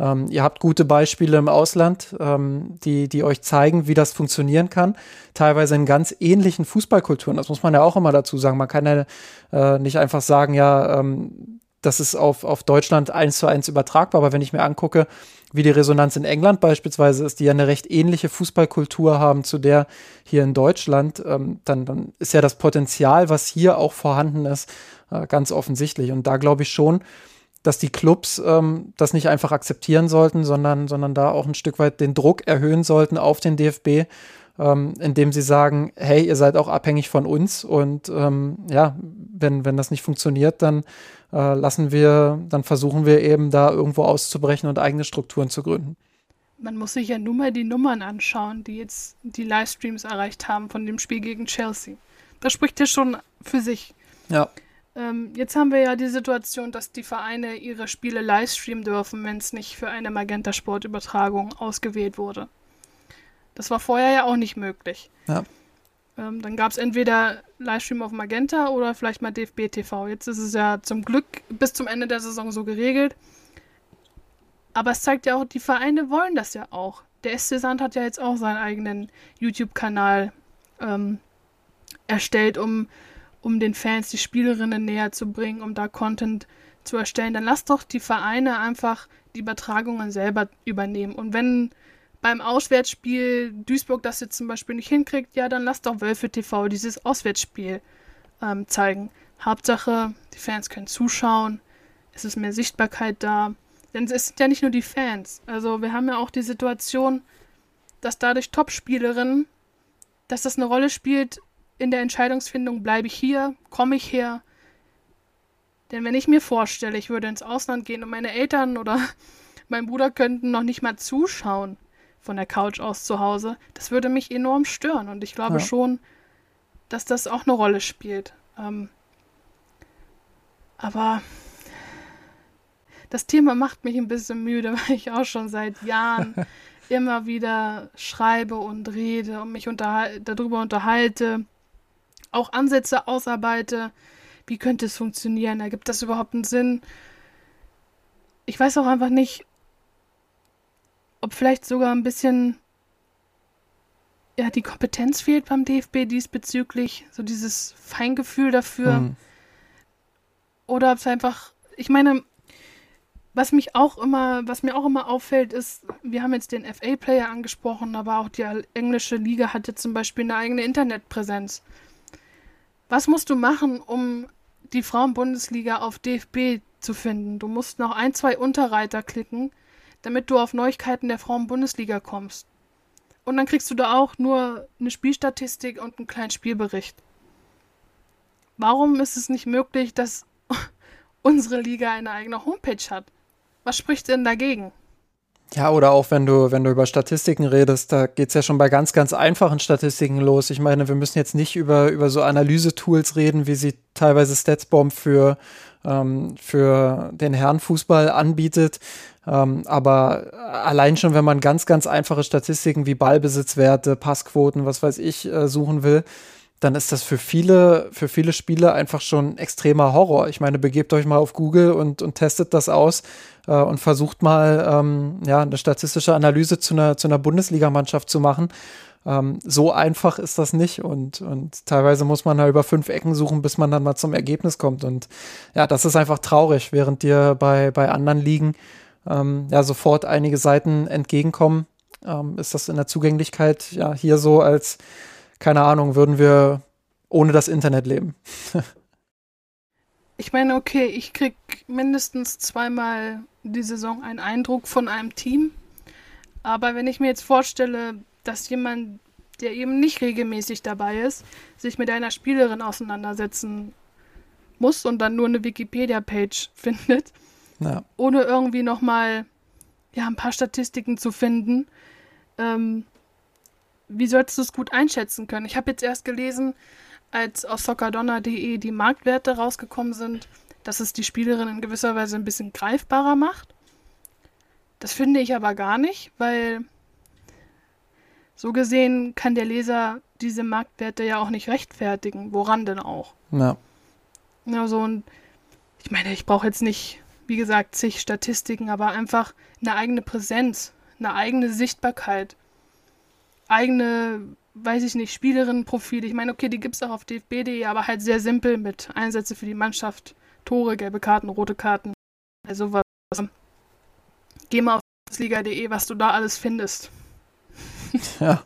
Ähm, ihr habt gute Beispiele im Ausland, ähm, die, die euch zeigen, wie das funktionieren kann. Teilweise in ganz ähnlichen Fußballkulturen. Das muss man ja auch immer dazu sagen. Man kann ja äh, nicht einfach sagen, ja, ähm, das ist auf, auf Deutschland eins zu eins übertragbar. Aber wenn ich mir angucke, wie die Resonanz in England beispielsweise ist, die ja eine recht ähnliche Fußballkultur haben zu der hier in Deutschland, ähm, dann, dann ist ja das Potenzial, was hier auch vorhanden ist, äh, ganz offensichtlich. Und da glaube ich schon, dass die Clubs ähm, das nicht einfach akzeptieren sollten, sondern, sondern da auch ein Stück weit den Druck erhöhen sollten auf den DFB, ähm, indem sie sagen, hey, ihr seid auch abhängig von uns und ähm, ja, wenn, wenn das nicht funktioniert, dann äh, lassen wir, dann versuchen wir eben da irgendwo auszubrechen und eigene Strukturen zu gründen. Man muss sich ja nur mal die Nummern anschauen, die jetzt die Livestreams erreicht haben von dem Spiel gegen Chelsea. Das spricht ja schon für sich. Ja. Ähm, jetzt haben wir ja die Situation, dass die Vereine ihre Spiele livestreamen dürfen, wenn es nicht für eine Magenta Sportübertragung ausgewählt wurde. Das war vorher ja auch nicht möglich. Ja. Ähm, dann gab es entweder Livestream auf Magenta oder vielleicht mal DFB TV. Jetzt ist es ja zum Glück bis zum Ende der Saison so geregelt. Aber es zeigt ja auch, die Vereine wollen das ja auch. der SC Sand hat ja jetzt auch seinen eigenen YouTube-Kanal ähm, erstellt, um, um den Fans die Spielerinnen näher zu bringen, um da Content zu erstellen. Dann lass doch die Vereine einfach die Übertragungen selber übernehmen. Und wenn beim Auswärtsspiel Duisburg das jetzt zum Beispiel nicht hinkriegt, ja, dann lass doch Wölfe TV dieses Auswärtsspiel ähm, zeigen. Hauptsache, die Fans können zuschauen, es ist mehr Sichtbarkeit da. Denn es sind ja nicht nur die Fans. Also wir haben ja auch die Situation, dass dadurch Topspielerinnen, dass das eine Rolle spielt in der Entscheidungsfindung, bleibe ich hier, komme ich her. Denn wenn ich mir vorstelle, ich würde ins Ausland gehen und meine Eltern oder mein Bruder könnten noch nicht mal zuschauen von der Couch aus zu Hause, das würde mich enorm stören. Und ich glaube ja. schon, dass das auch eine Rolle spielt. Ähm, aber das Thema macht mich ein bisschen müde, weil ich auch schon seit Jahren immer wieder schreibe und rede und mich unterhal darüber unterhalte, auch Ansätze ausarbeite. Wie könnte es funktionieren? Ergibt das überhaupt einen Sinn? Ich weiß auch einfach nicht, ob vielleicht sogar ein bisschen ja, die Kompetenz fehlt beim DFB diesbezüglich, so dieses Feingefühl dafür. Mhm. Oder ob es einfach, ich meine, was mich auch immer, was mir auch immer auffällt, ist, wir haben jetzt den FA-Player angesprochen, aber auch die englische Liga hat jetzt zum Beispiel eine eigene Internetpräsenz. Was musst du machen, um die Frauenbundesliga auf DFB zu finden? Du musst noch ein, zwei Unterreiter klicken, damit du auf Neuigkeiten der Frauenbundesliga kommst. Und dann kriegst du da auch nur eine Spielstatistik und einen kleinen Spielbericht. Warum ist es nicht möglich, dass unsere Liga eine eigene Homepage hat? Was spricht denn dagegen? Ja, oder auch wenn du, wenn du über Statistiken redest, da geht es ja schon bei ganz, ganz einfachen Statistiken los. Ich meine, wir müssen jetzt nicht über, über so Analyse-Tools reden, wie sie teilweise Statsbomb für, ähm, für den Herrenfußball anbietet. Ähm, aber allein schon, wenn man ganz, ganz einfache Statistiken wie Ballbesitzwerte, Passquoten, was weiß ich, äh, suchen will, dann ist das für viele, für viele Spieler einfach schon extremer Horror. Ich meine, begebt euch mal auf Google und, und testet das aus äh, und versucht mal, ähm, ja, eine statistische Analyse zu einer, zu einer Bundesligamannschaft zu machen. Ähm, so einfach ist das nicht und, und teilweise muss man da über fünf Ecken suchen, bis man dann mal zum Ergebnis kommt. Und ja, das ist einfach traurig, während dir bei, bei anderen Ligen ähm, ja sofort einige Seiten entgegenkommen, ähm, ist das in der Zugänglichkeit ja hier so als keine Ahnung, würden wir ohne das Internet leben. ich meine, okay, ich krieg mindestens zweimal die Saison einen Eindruck von einem Team. Aber wenn ich mir jetzt vorstelle, dass jemand, der eben nicht regelmäßig dabei ist, sich mit einer Spielerin auseinandersetzen muss und dann nur eine Wikipedia-Page findet, ja. ohne irgendwie nochmal ja, ein paar Statistiken zu finden, ähm, wie sollst du es gut einschätzen können? Ich habe jetzt erst gelesen, als auf soccerdonner.de die Marktwerte rausgekommen sind, dass es die Spielerin in gewisser Weise ein bisschen greifbarer macht. Das finde ich aber gar nicht, weil so gesehen kann der Leser diese Marktwerte ja auch nicht rechtfertigen. Woran denn auch? Ja. Ja, so und ich meine, ich brauche jetzt nicht, wie gesagt, zig Statistiken, aber einfach eine eigene Präsenz, eine eigene Sichtbarkeit eigene, weiß ich nicht, Spielerinnenprofile. Ich meine, okay, die gibt es auch auf dfb.de, aber halt sehr simpel mit Einsätze für die Mannschaft, Tore, gelbe Karten, rote Karten. Also was. Geh mal auf liga.de, was du da alles findest. Ja.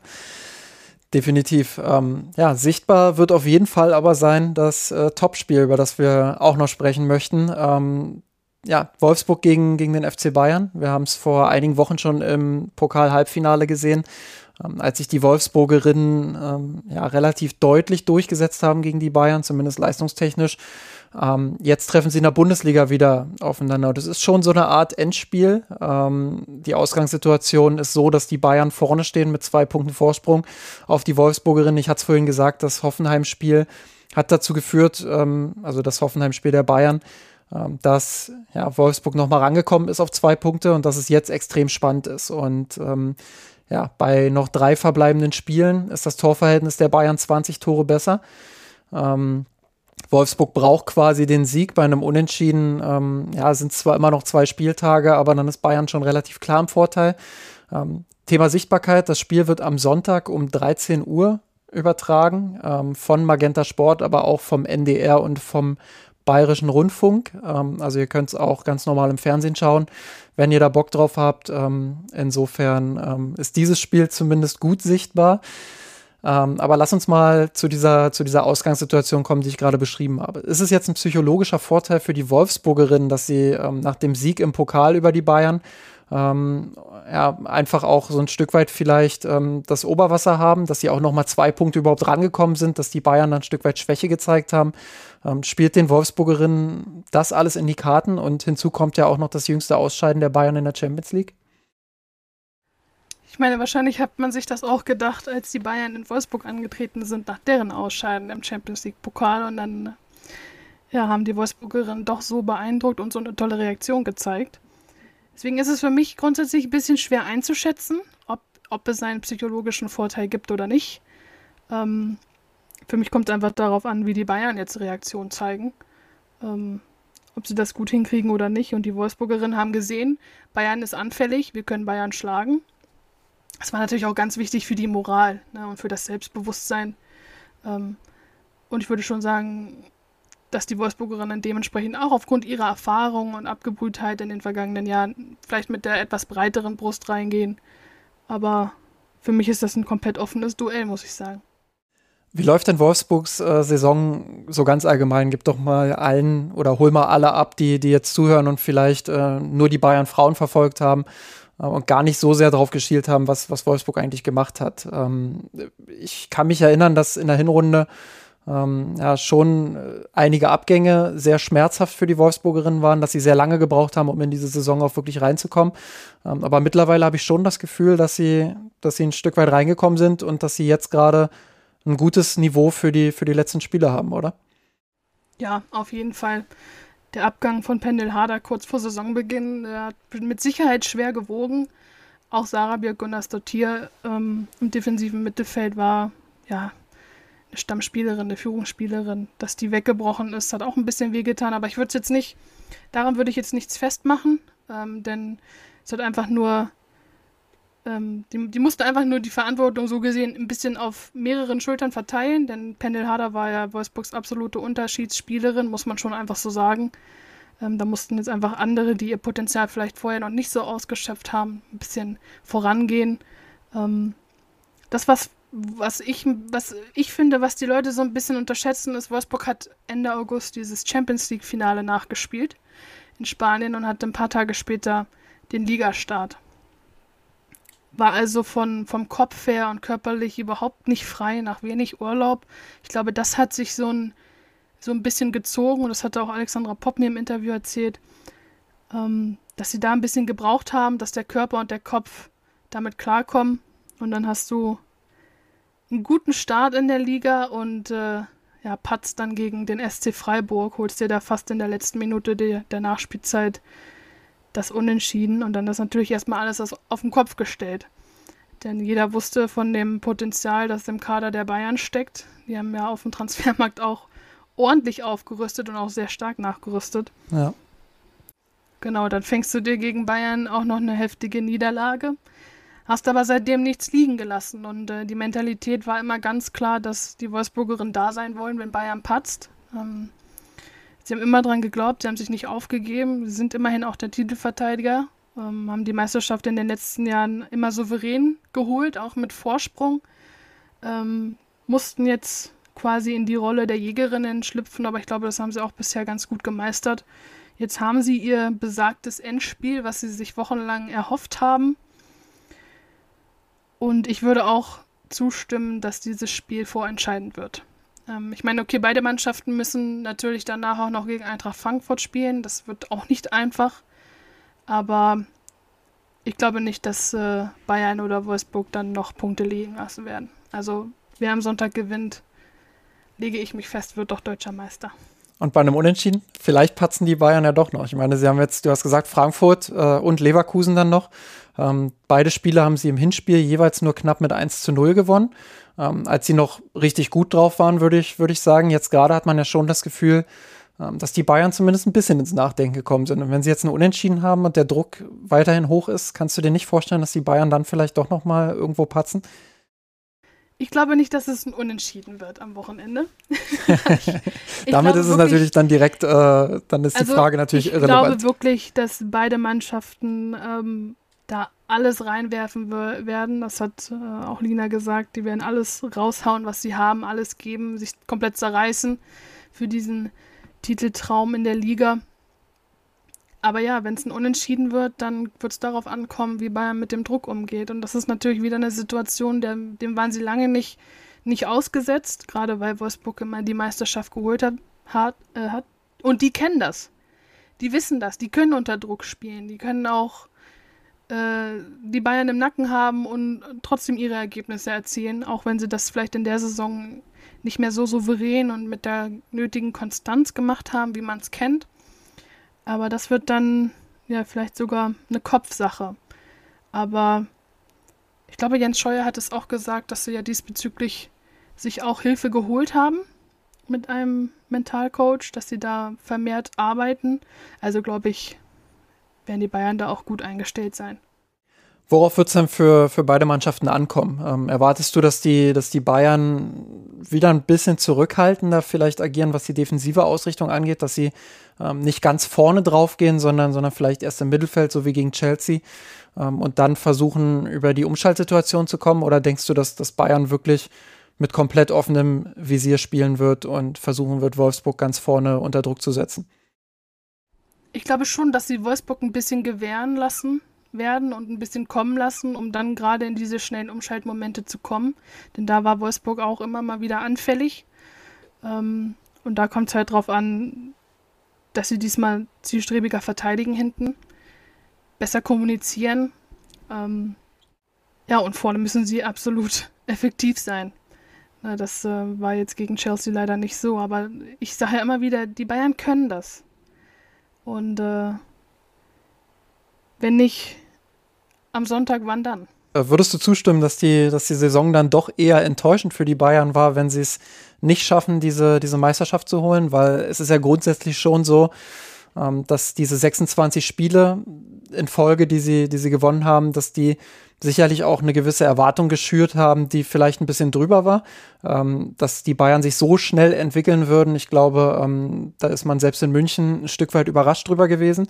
Definitiv. Ähm, ja, sichtbar wird auf jeden Fall aber sein das äh, Topspiel, über das wir auch noch sprechen möchten. Ähm, ja, Wolfsburg gegen, gegen den FC Bayern. Wir haben es vor einigen Wochen schon im Pokal-Halbfinale gesehen ähm, als sich die Wolfsburgerinnen ähm, ja, relativ deutlich durchgesetzt haben gegen die Bayern, zumindest leistungstechnisch. Ähm, jetzt treffen sie in der Bundesliga wieder aufeinander. Das ist schon so eine Art Endspiel. Ähm, die Ausgangssituation ist so, dass die Bayern vorne stehen mit zwei Punkten Vorsprung auf die Wolfsburgerinnen. Ich hatte es vorhin gesagt, das Hoffenheim-Spiel hat dazu geführt, ähm, also das Hoffenheim-Spiel der Bayern, ähm, dass ja, Wolfsburg nochmal rangekommen ist auf zwei Punkte und dass es jetzt extrem spannend ist. Und ähm, ja, bei noch drei verbleibenden Spielen ist das Torverhältnis der Bayern 20 Tore besser. Ähm, Wolfsburg braucht quasi den Sieg bei einem Unentschieden. Ähm, ja, sind zwar immer noch zwei Spieltage, aber dann ist Bayern schon relativ klar im Vorteil. Ähm, Thema Sichtbarkeit, das Spiel wird am Sonntag um 13 Uhr übertragen, ähm, von Magenta Sport, aber auch vom NDR und vom Bayerischen Rundfunk. Ähm, also ihr könnt es auch ganz normal im Fernsehen schauen, wenn ihr da Bock drauf habt. Ähm, insofern ähm, ist dieses Spiel zumindest gut sichtbar. Ähm, aber lass uns mal zu dieser, zu dieser Ausgangssituation kommen, die ich gerade beschrieben habe. Ist es jetzt ein psychologischer Vorteil für die Wolfsburgerinnen, dass sie ähm, nach dem Sieg im Pokal über die Bayern ja, einfach auch so ein Stück weit vielleicht ähm, das Oberwasser haben, dass sie auch noch mal zwei Punkte überhaupt rangekommen sind, dass die Bayern dann ein Stück weit Schwäche gezeigt haben. Ähm, spielt den Wolfsburgerinnen das alles in die Karten und hinzu kommt ja auch noch das jüngste Ausscheiden der Bayern in der Champions League? Ich meine, wahrscheinlich hat man sich das auch gedacht, als die Bayern in Wolfsburg angetreten sind, nach deren Ausscheiden im Champions League-Pokal. Und dann ja, haben die Wolfsburgerinnen doch so beeindruckt und so eine tolle Reaktion gezeigt. Deswegen ist es für mich grundsätzlich ein bisschen schwer einzuschätzen, ob, ob es einen psychologischen Vorteil gibt oder nicht. Ähm, für mich kommt es einfach darauf an, wie die Bayern jetzt Reaktion zeigen. Ähm, ob sie das gut hinkriegen oder nicht. Und die Wolfsburgerinnen haben gesehen, Bayern ist anfällig, wir können Bayern schlagen. Das war natürlich auch ganz wichtig für die Moral ne, und für das Selbstbewusstsein. Ähm, und ich würde schon sagen, dass die Wolfsburgerinnen dementsprechend auch aufgrund ihrer Erfahrung und Abgebrühtheit in den vergangenen Jahren vielleicht mit der etwas breiteren Brust reingehen. Aber für mich ist das ein komplett offenes Duell, muss ich sagen. Wie läuft denn Wolfsburgs äh, Saison so ganz allgemein? Gib doch mal allen oder hol mal alle ab, die, die jetzt zuhören und vielleicht äh, nur die Bayern Frauen verfolgt haben äh, und gar nicht so sehr darauf geschielt haben, was, was Wolfsburg eigentlich gemacht hat. Ähm, ich kann mich erinnern, dass in der Hinrunde ähm, ja, schon äh, einige Abgänge sehr schmerzhaft für die Wolfsburgerinnen waren, dass sie sehr lange gebraucht haben, um in diese Saison auch wirklich reinzukommen. Ähm, aber mittlerweile habe ich schon das Gefühl, dass sie, dass sie ein Stück weit reingekommen sind und dass sie jetzt gerade ein gutes Niveau für die, für die letzten Spiele haben, oder? Ja, auf jeden Fall. Der Abgang von Pendel Harder kurz vor Saisonbeginn der hat mit Sicherheit schwer gewogen. Auch Sarah Birk-Gunnar-Stottier ähm, im defensiven Mittelfeld war ja Stammspielerin, eine Führungsspielerin, dass die weggebrochen ist, hat auch ein bisschen wehgetan, aber ich würde es jetzt nicht, daran würde ich jetzt nichts festmachen, ähm, denn es hat einfach nur, ähm, die, die, musste einfach nur die Verantwortung so gesehen ein bisschen auf mehreren Schultern verteilen, denn Pendel Harder war ja Wolfsburgs absolute Unterschiedsspielerin, muss man schon einfach so sagen. Ähm, da mussten jetzt einfach andere, die ihr Potenzial vielleicht vorher noch nicht so ausgeschöpft haben, ein bisschen vorangehen. Ähm, das, was was ich, was ich finde, was die Leute so ein bisschen unterschätzen, ist, Wolfsburg hat Ende August dieses Champions League-Finale nachgespielt in Spanien und hatte ein paar Tage später den Ligastart. War also von, vom Kopf her und körperlich überhaupt nicht frei, nach wenig Urlaub. Ich glaube, das hat sich so ein, so ein bisschen gezogen und das hatte auch Alexandra Popp mir im Interview erzählt, ähm, dass sie da ein bisschen gebraucht haben, dass der Körper und der Kopf damit klarkommen. Und dann hast du einen guten Start in der Liga und äh, ja, patzt dann gegen den SC Freiburg, holst dir da fast in der letzten Minute der, der Nachspielzeit das Unentschieden und dann ist natürlich erstmal alles auf den Kopf gestellt. Denn jeder wusste von dem Potenzial, das im Kader der Bayern steckt. Die haben ja auf dem Transfermarkt auch ordentlich aufgerüstet und auch sehr stark nachgerüstet. Ja. Genau, dann fängst du dir gegen Bayern auch noch eine heftige Niederlage. Hast aber seitdem nichts liegen gelassen und äh, die Mentalität war immer ganz klar, dass die Wolfsburgerinnen da sein wollen, wenn Bayern patzt. Ähm, sie haben immer dran geglaubt, sie haben sich nicht aufgegeben, sie sind immerhin auch der Titelverteidiger, ähm, haben die Meisterschaft in den letzten Jahren immer souverän geholt, auch mit Vorsprung. Ähm, mussten jetzt quasi in die Rolle der Jägerinnen schlüpfen, aber ich glaube, das haben sie auch bisher ganz gut gemeistert. Jetzt haben sie ihr besagtes Endspiel, was sie sich wochenlang erhofft haben. Und ich würde auch zustimmen, dass dieses Spiel vorentscheidend wird. Ähm, ich meine, okay, beide Mannschaften müssen natürlich danach auch noch gegen Eintracht Frankfurt spielen. Das wird auch nicht einfach. Aber ich glaube nicht, dass äh, Bayern oder Wolfsburg dann noch Punkte liegen lassen werden. Also wer am Sonntag gewinnt, lege ich mich fest, wird doch deutscher Meister. Und bei einem Unentschieden, vielleicht patzen die Bayern ja doch noch. Ich meine, sie haben jetzt, du hast gesagt, Frankfurt äh, und Leverkusen dann noch. Ähm, beide Spiele haben sie im Hinspiel jeweils nur knapp mit 1 zu 0 gewonnen. Ähm, als sie noch richtig gut drauf waren, würde ich, würde ich sagen. Jetzt gerade hat man ja schon das Gefühl, ähm, dass die Bayern zumindest ein bisschen ins Nachdenken gekommen sind. Und wenn sie jetzt einen Unentschieden haben und der Druck weiterhin hoch ist, kannst du dir nicht vorstellen, dass die Bayern dann vielleicht doch noch mal irgendwo patzen? Ich glaube nicht, dass es ein Unentschieden wird am Wochenende. Damit ist es wirklich, natürlich dann direkt, äh, dann ist also die Frage natürlich ich irrelevant. Ich glaube wirklich, dass beide Mannschaften ähm, da alles reinwerfen werden. Das hat äh, auch Lina gesagt. Die werden alles raushauen, was sie haben, alles geben, sich komplett zerreißen für diesen Titeltraum in der Liga. Aber ja, wenn es ein Unentschieden wird, dann wird es darauf ankommen, wie Bayern mit dem Druck umgeht. Und das ist natürlich wieder eine Situation, der, dem waren sie lange nicht, nicht ausgesetzt, gerade weil Wolfsburg immer die Meisterschaft geholt hat, hat, äh, hat. Und die kennen das. Die wissen das. Die können unter Druck spielen. Die können auch äh, die Bayern im Nacken haben und trotzdem ihre Ergebnisse erzielen, auch wenn sie das vielleicht in der Saison nicht mehr so souverän und mit der nötigen Konstanz gemacht haben, wie man es kennt. Aber das wird dann ja vielleicht sogar eine Kopfsache. Aber ich glaube, Jens Scheuer hat es auch gesagt, dass sie ja diesbezüglich sich auch Hilfe geholt haben mit einem Mentalcoach, dass sie da vermehrt arbeiten. Also glaube ich, werden die Bayern da auch gut eingestellt sein. Worauf wird es dann für, für beide Mannschaften ankommen? Ähm, erwartest du, dass die, dass die Bayern wieder ein bisschen zurückhaltender vielleicht agieren, was die defensive Ausrichtung angeht, dass sie ähm, nicht ganz vorne drauf gehen, sondern, sondern vielleicht erst im Mittelfeld, so wie gegen Chelsea, ähm, und dann versuchen, über die Umschaltsituation zu kommen? Oder denkst du, dass, dass Bayern wirklich mit komplett offenem Visier spielen wird und versuchen wird, Wolfsburg ganz vorne unter Druck zu setzen? Ich glaube schon, dass sie Wolfsburg ein bisschen gewähren lassen werden und ein bisschen kommen lassen, um dann gerade in diese schnellen Umschaltmomente zu kommen. Denn da war Wolfsburg auch immer mal wieder anfällig. Ähm, und da kommt es halt drauf an, dass sie diesmal zielstrebiger verteidigen hinten, besser kommunizieren. Ähm, ja, und vorne müssen sie absolut effektiv sein. Na, das äh, war jetzt gegen Chelsea leider nicht so, aber ich sage ja immer wieder, die Bayern können das. Und äh, wenn nicht am Sonntag, wann dann? Äh, würdest du zustimmen, dass die, dass die Saison dann doch eher enttäuschend für die Bayern war, wenn sie es nicht schaffen, diese, diese Meisterschaft zu holen? Weil es ist ja grundsätzlich schon so, ähm, dass diese 26 Spiele in Folge, die sie, die sie gewonnen haben, dass die sicherlich auch eine gewisse Erwartung geschürt haben, die vielleicht ein bisschen drüber war, ähm, dass die Bayern sich so schnell entwickeln würden. Ich glaube, ähm, da ist man selbst in München ein Stück weit überrascht drüber gewesen.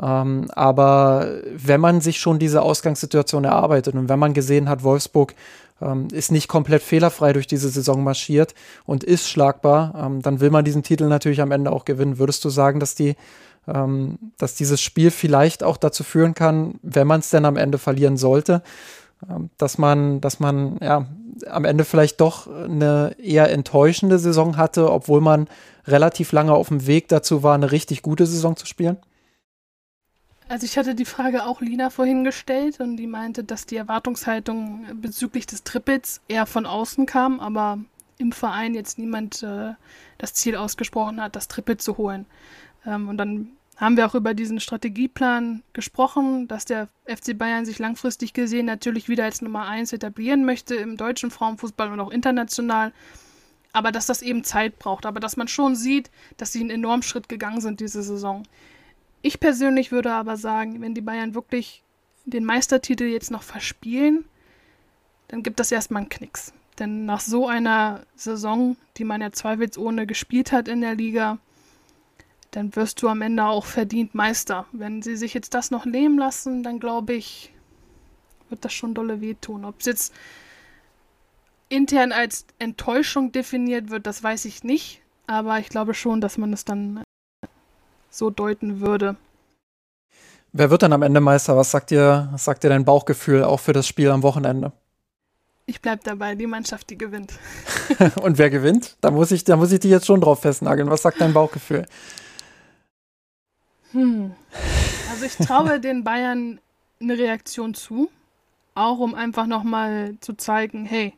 Ähm, aber wenn man sich schon diese Ausgangssituation erarbeitet und wenn man gesehen hat, Wolfsburg ähm, ist nicht komplett fehlerfrei durch diese Saison marschiert und ist schlagbar, ähm, dann will man diesen Titel natürlich am Ende auch gewinnen. Würdest du sagen, dass die ähm, dass dieses Spiel vielleicht auch dazu führen kann, wenn man es denn am Ende verlieren sollte, ähm, dass man, dass man ja am Ende vielleicht doch eine eher enttäuschende Saison hatte, obwohl man relativ lange auf dem Weg dazu war, eine richtig gute Saison zu spielen? Also ich hatte die Frage auch Lina vorhin gestellt und die meinte, dass die Erwartungshaltung bezüglich des Triples eher von außen kam, aber im Verein jetzt niemand äh, das Ziel ausgesprochen hat, das Triple zu holen. Ähm, und dann haben wir auch über diesen Strategieplan gesprochen, dass der FC Bayern sich langfristig gesehen natürlich wieder als Nummer 1 etablieren möchte im deutschen Frauenfußball und auch international. Aber dass das eben Zeit braucht. Aber dass man schon sieht, dass sie einen enormen Schritt gegangen sind diese Saison. Ich persönlich würde aber sagen, wenn die Bayern wirklich den Meistertitel jetzt noch verspielen, dann gibt das erstmal einen Knicks. Denn nach so einer Saison, die man ja zweifelsohne gespielt hat in der Liga, dann wirst du am Ende auch verdient Meister. Wenn sie sich jetzt das noch nehmen lassen, dann glaube ich, wird das schon dolle wehtun. Ob es jetzt intern als Enttäuschung definiert wird, das weiß ich nicht. Aber ich glaube schon, dass man es dann so deuten würde. Wer wird dann am Ende Meister? Was sagt dir, was sagt dir dein Bauchgefühl auch für das Spiel am Wochenende? Ich bleibe dabei, die Mannschaft, die gewinnt. Und wer gewinnt? Da muss ich, da muss ich dich jetzt schon drauf festnageln. Was sagt dein Bauchgefühl? Hm. Also ich traue den Bayern eine Reaktion zu, auch um einfach nochmal zu zeigen, hey,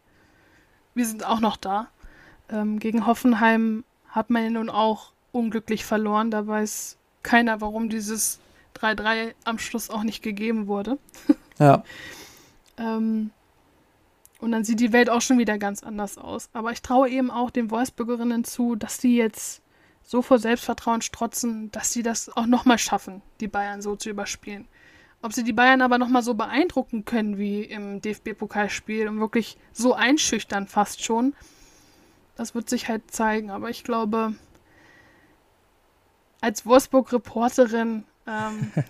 wir sind auch noch da. Ähm, gegen Hoffenheim hat man ja nun auch unglücklich verloren. Da weiß keiner, warum dieses 3-3 am Schluss auch nicht gegeben wurde. Ja. ähm, und dann sieht die Welt auch schon wieder ganz anders aus. Aber ich traue eben auch den Wolfsburgerinnen zu, dass die jetzt so vor Selbstvertrauen strotzen, dass sie das auch nochmal schaffen, die Bayern so zu überspielen. Ob sie die Bayern aber nochmal so beeindrucken können wie im DFB-Pokalspiel und wirklich so einschüchtern fast schon, das wird sich halt zeigen. Aber ich glaube, als Wolfsburg-Reporterin ähm,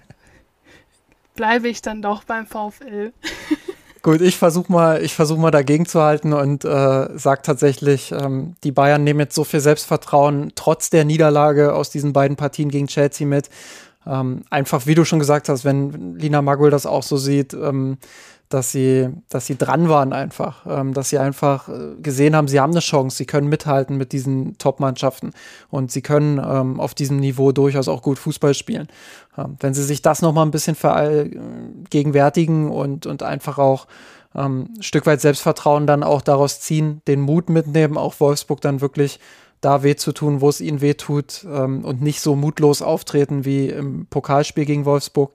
bleibe ich dann doch beim VfL. Gut, ich versuche mal, ich versuche mal dagegen zu halten und äh, sage tatsächlich, ähm, die Bayern nehmen jetzt so viel Selbstvertrauen trotz der Niederlage aus diesen beiden Partien gegen Chelsea mit. Ähm, einfach, wie du schon gesagt hast, wenn Lina Magul das auch so sieht, ähm, dass sie, dass sie dran waren einfach, ähm, dass sie einfach äh, gesehen haben, sie haben eine Chance, sie können mithalten mit diesen Top-Mannschaften und sie können ähm, auf diesem Niveau durchaus auch gut Fußball spielen. Ähm, wenn sie sich das noch mal ein bisschen vergegenwärtigen und, und einfach auch ähm, ein Stück weit Selbstvertrauen dann auch daraus ziehen, den Mut mitnehmen, auch Wolfsburg dann wirklich da weh zu tun, wo es ihnen weh tut ähm, und nicht so mutlos auftreten wie im Pokalspiel gegen Wolfsburg,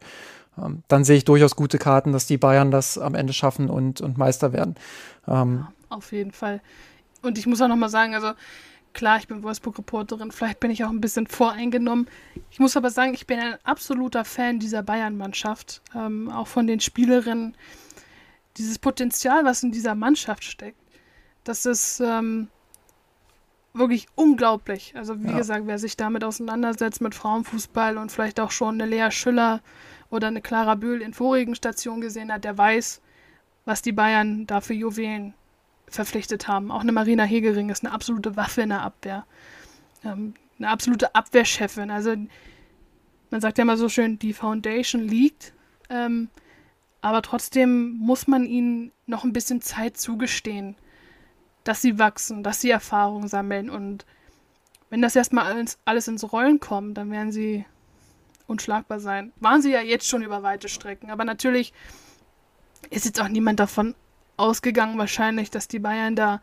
ähm, dann sehe ich durchaus gute Karten, dass die Bayern das am Ende schaffen und, und Meister werden. Ähm, ja, auf jeden Fall. Und ich muss auch nochmal sagen, also klar, ich bin Wolfsburg-Reporterin, vielleicht bin ich auch ein bisschen voreingenommen. Ich muss aber sagen, ich bin ein absoluter Fan dieser Bayern-Mannschaft, ähm, auch von den Spielerinnen. Dieses Potenzial, was in dieser Mannschaft steckt, das ist, ähm, wirklich unglaublich. Also wie ja. gesagt, wer sich damit auseinandersetzt mit Frauenfußball und vielleicht auch schon eine Lea Schüller oder eine Clara Bühl in vorigen Stationen gesehen hat, der weiß, was die Bayern da für Juwelen verpflichtet haben. Auch eine Marina Hegering ist eine absolute Waffe in der Abwehr. Ähm, eine absolute Abwehrchefin. Also man sagt ja immer so schön, die Foundation liegt. Ähm, aber trotzdem muss man ihnen noch ein bisschen Zeit zugestehen dass sie wachsen, dass sie Erfahrung sammeln und wenn das erstmal alles, alles ins Rollen kommt, dann werden sie unschlagbar sein. Waren sie ja jetzt schon über weite Strecken, aber natürlich ist jetzt auch niemand davon ausgegangen, wahrscheinlich, dass die Bayern da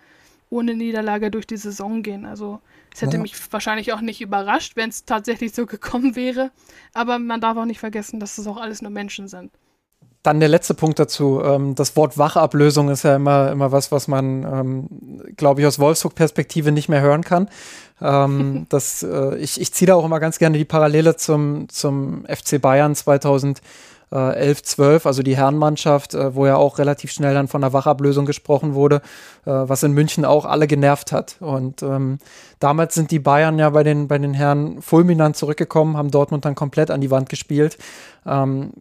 ohne Niederlage durch die Saison gehen. Also es hätte ja. mich wahrscheinlich auch nicht überrascht, wenn es tatsächlich so gekommen wäre. Aber man darf auch nicht vergessen, dass es auch alles nur Menschen sind. Dann der letzte Punkt dazu. Ähm, das Wort Wachablösung ist ja immer, immer was, was man, ähm, glaube ich, aus Wolfsburg-Perspektive nicht mehr hören kann. Ähm, das, äh, ich ich ziehe da auch immer ganz gerne die Parallele zum, zum FC Bayern 2000. 11, 12, also die Herrenmannschaft, äh, wo ja auch relativ schnell dann von der Wachablösung gesprochen wurde, äh, was in München auch alle genervt hat. Und ähm, damals sind die Bayern ja bei den, bei den Herren fulminant zurückgekommen, haben Dortmund dann komplett an die Wand gespielt. Ähm,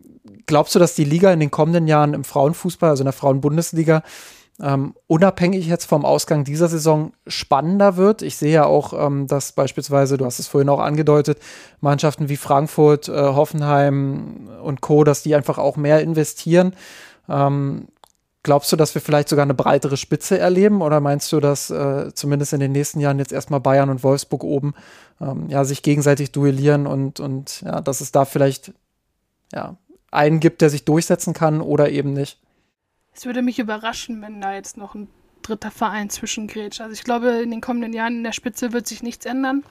glaubst du, dass die Liga in den kommenden Jahren im Frauenfußball, also in der Frauenbundesliga, ähm, unabhängig jetzt vom Ausgang dieser Saison spannender wird. Ich sehe ja auch, ähm, dass beispielsweise, du hast es vorhin auch angedeutet, Mannschaften wie Frankfurt, äh, Hoffenheim und Co., dass die einfach auch mehr investieren. Ähm, glaubst du, dass wir vielleicht sogar eine breitere Spitze erleben oder meinst du, dass äh, zumindest in den nächsten Jahren jetzt erstmal Bayern und Wolfsburg oben ähm, ja, sich gegenseitig duellieren und, und ja, dass es da vielleicht ja, einen gibt, der sich durchsetzen kann oder eben nicht. Es würde mich überraschen, wenn da jetzt noch ein dritter Verein zwischengrätscht. Also ich glaube, in den kommenden Jahren in der Spitze wird sich nichts ändern.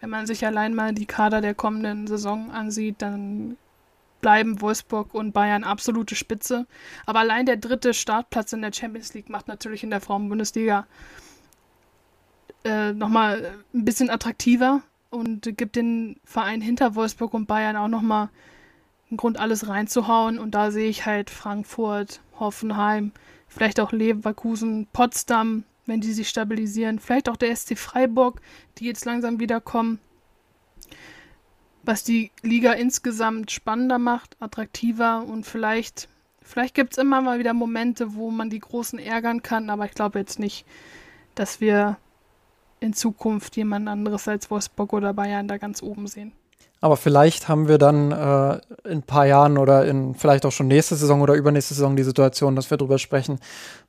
Wenn man sich allein mal die Kader der kommenden Saison ansieht, dann bleiben Wolfsburg und Bayern absolute Spitze. Aber allein der dritte Startplatz in der Champions League macht natürlich in der Frauenbundesliga äh, nochmal ein bisschen attraktiver und gibt den Verein hinter Wolfsburg und Bayern auch nochmal Grund, alles reinzuhauen. Und da sehe ich halt Frankfurt, Hoffenheim, vielleicht auch Leverkusen, Potsdam, wenn die sich stabilisieren. Vielleicht auch der SC Freiburg, die jetzt langsam wiederkommen. Was die Liga insgesamt spannender macht, attraktiver und vielleicht, vielleicht gibt es immer mal wieder Momente, wo man die Großen ärgern kann, aber ich glaube jetzt nicht, dass wir in Zukunft jemand anderes als Wolfsburg oder Bayern da ganz oben sehen. Aber vielleicht haben wir dann äh, in ein paar Jahren oder in vielleicht auch schon nächste Saison oder übernächste Saison die Situation, dass wir darüber sprechen,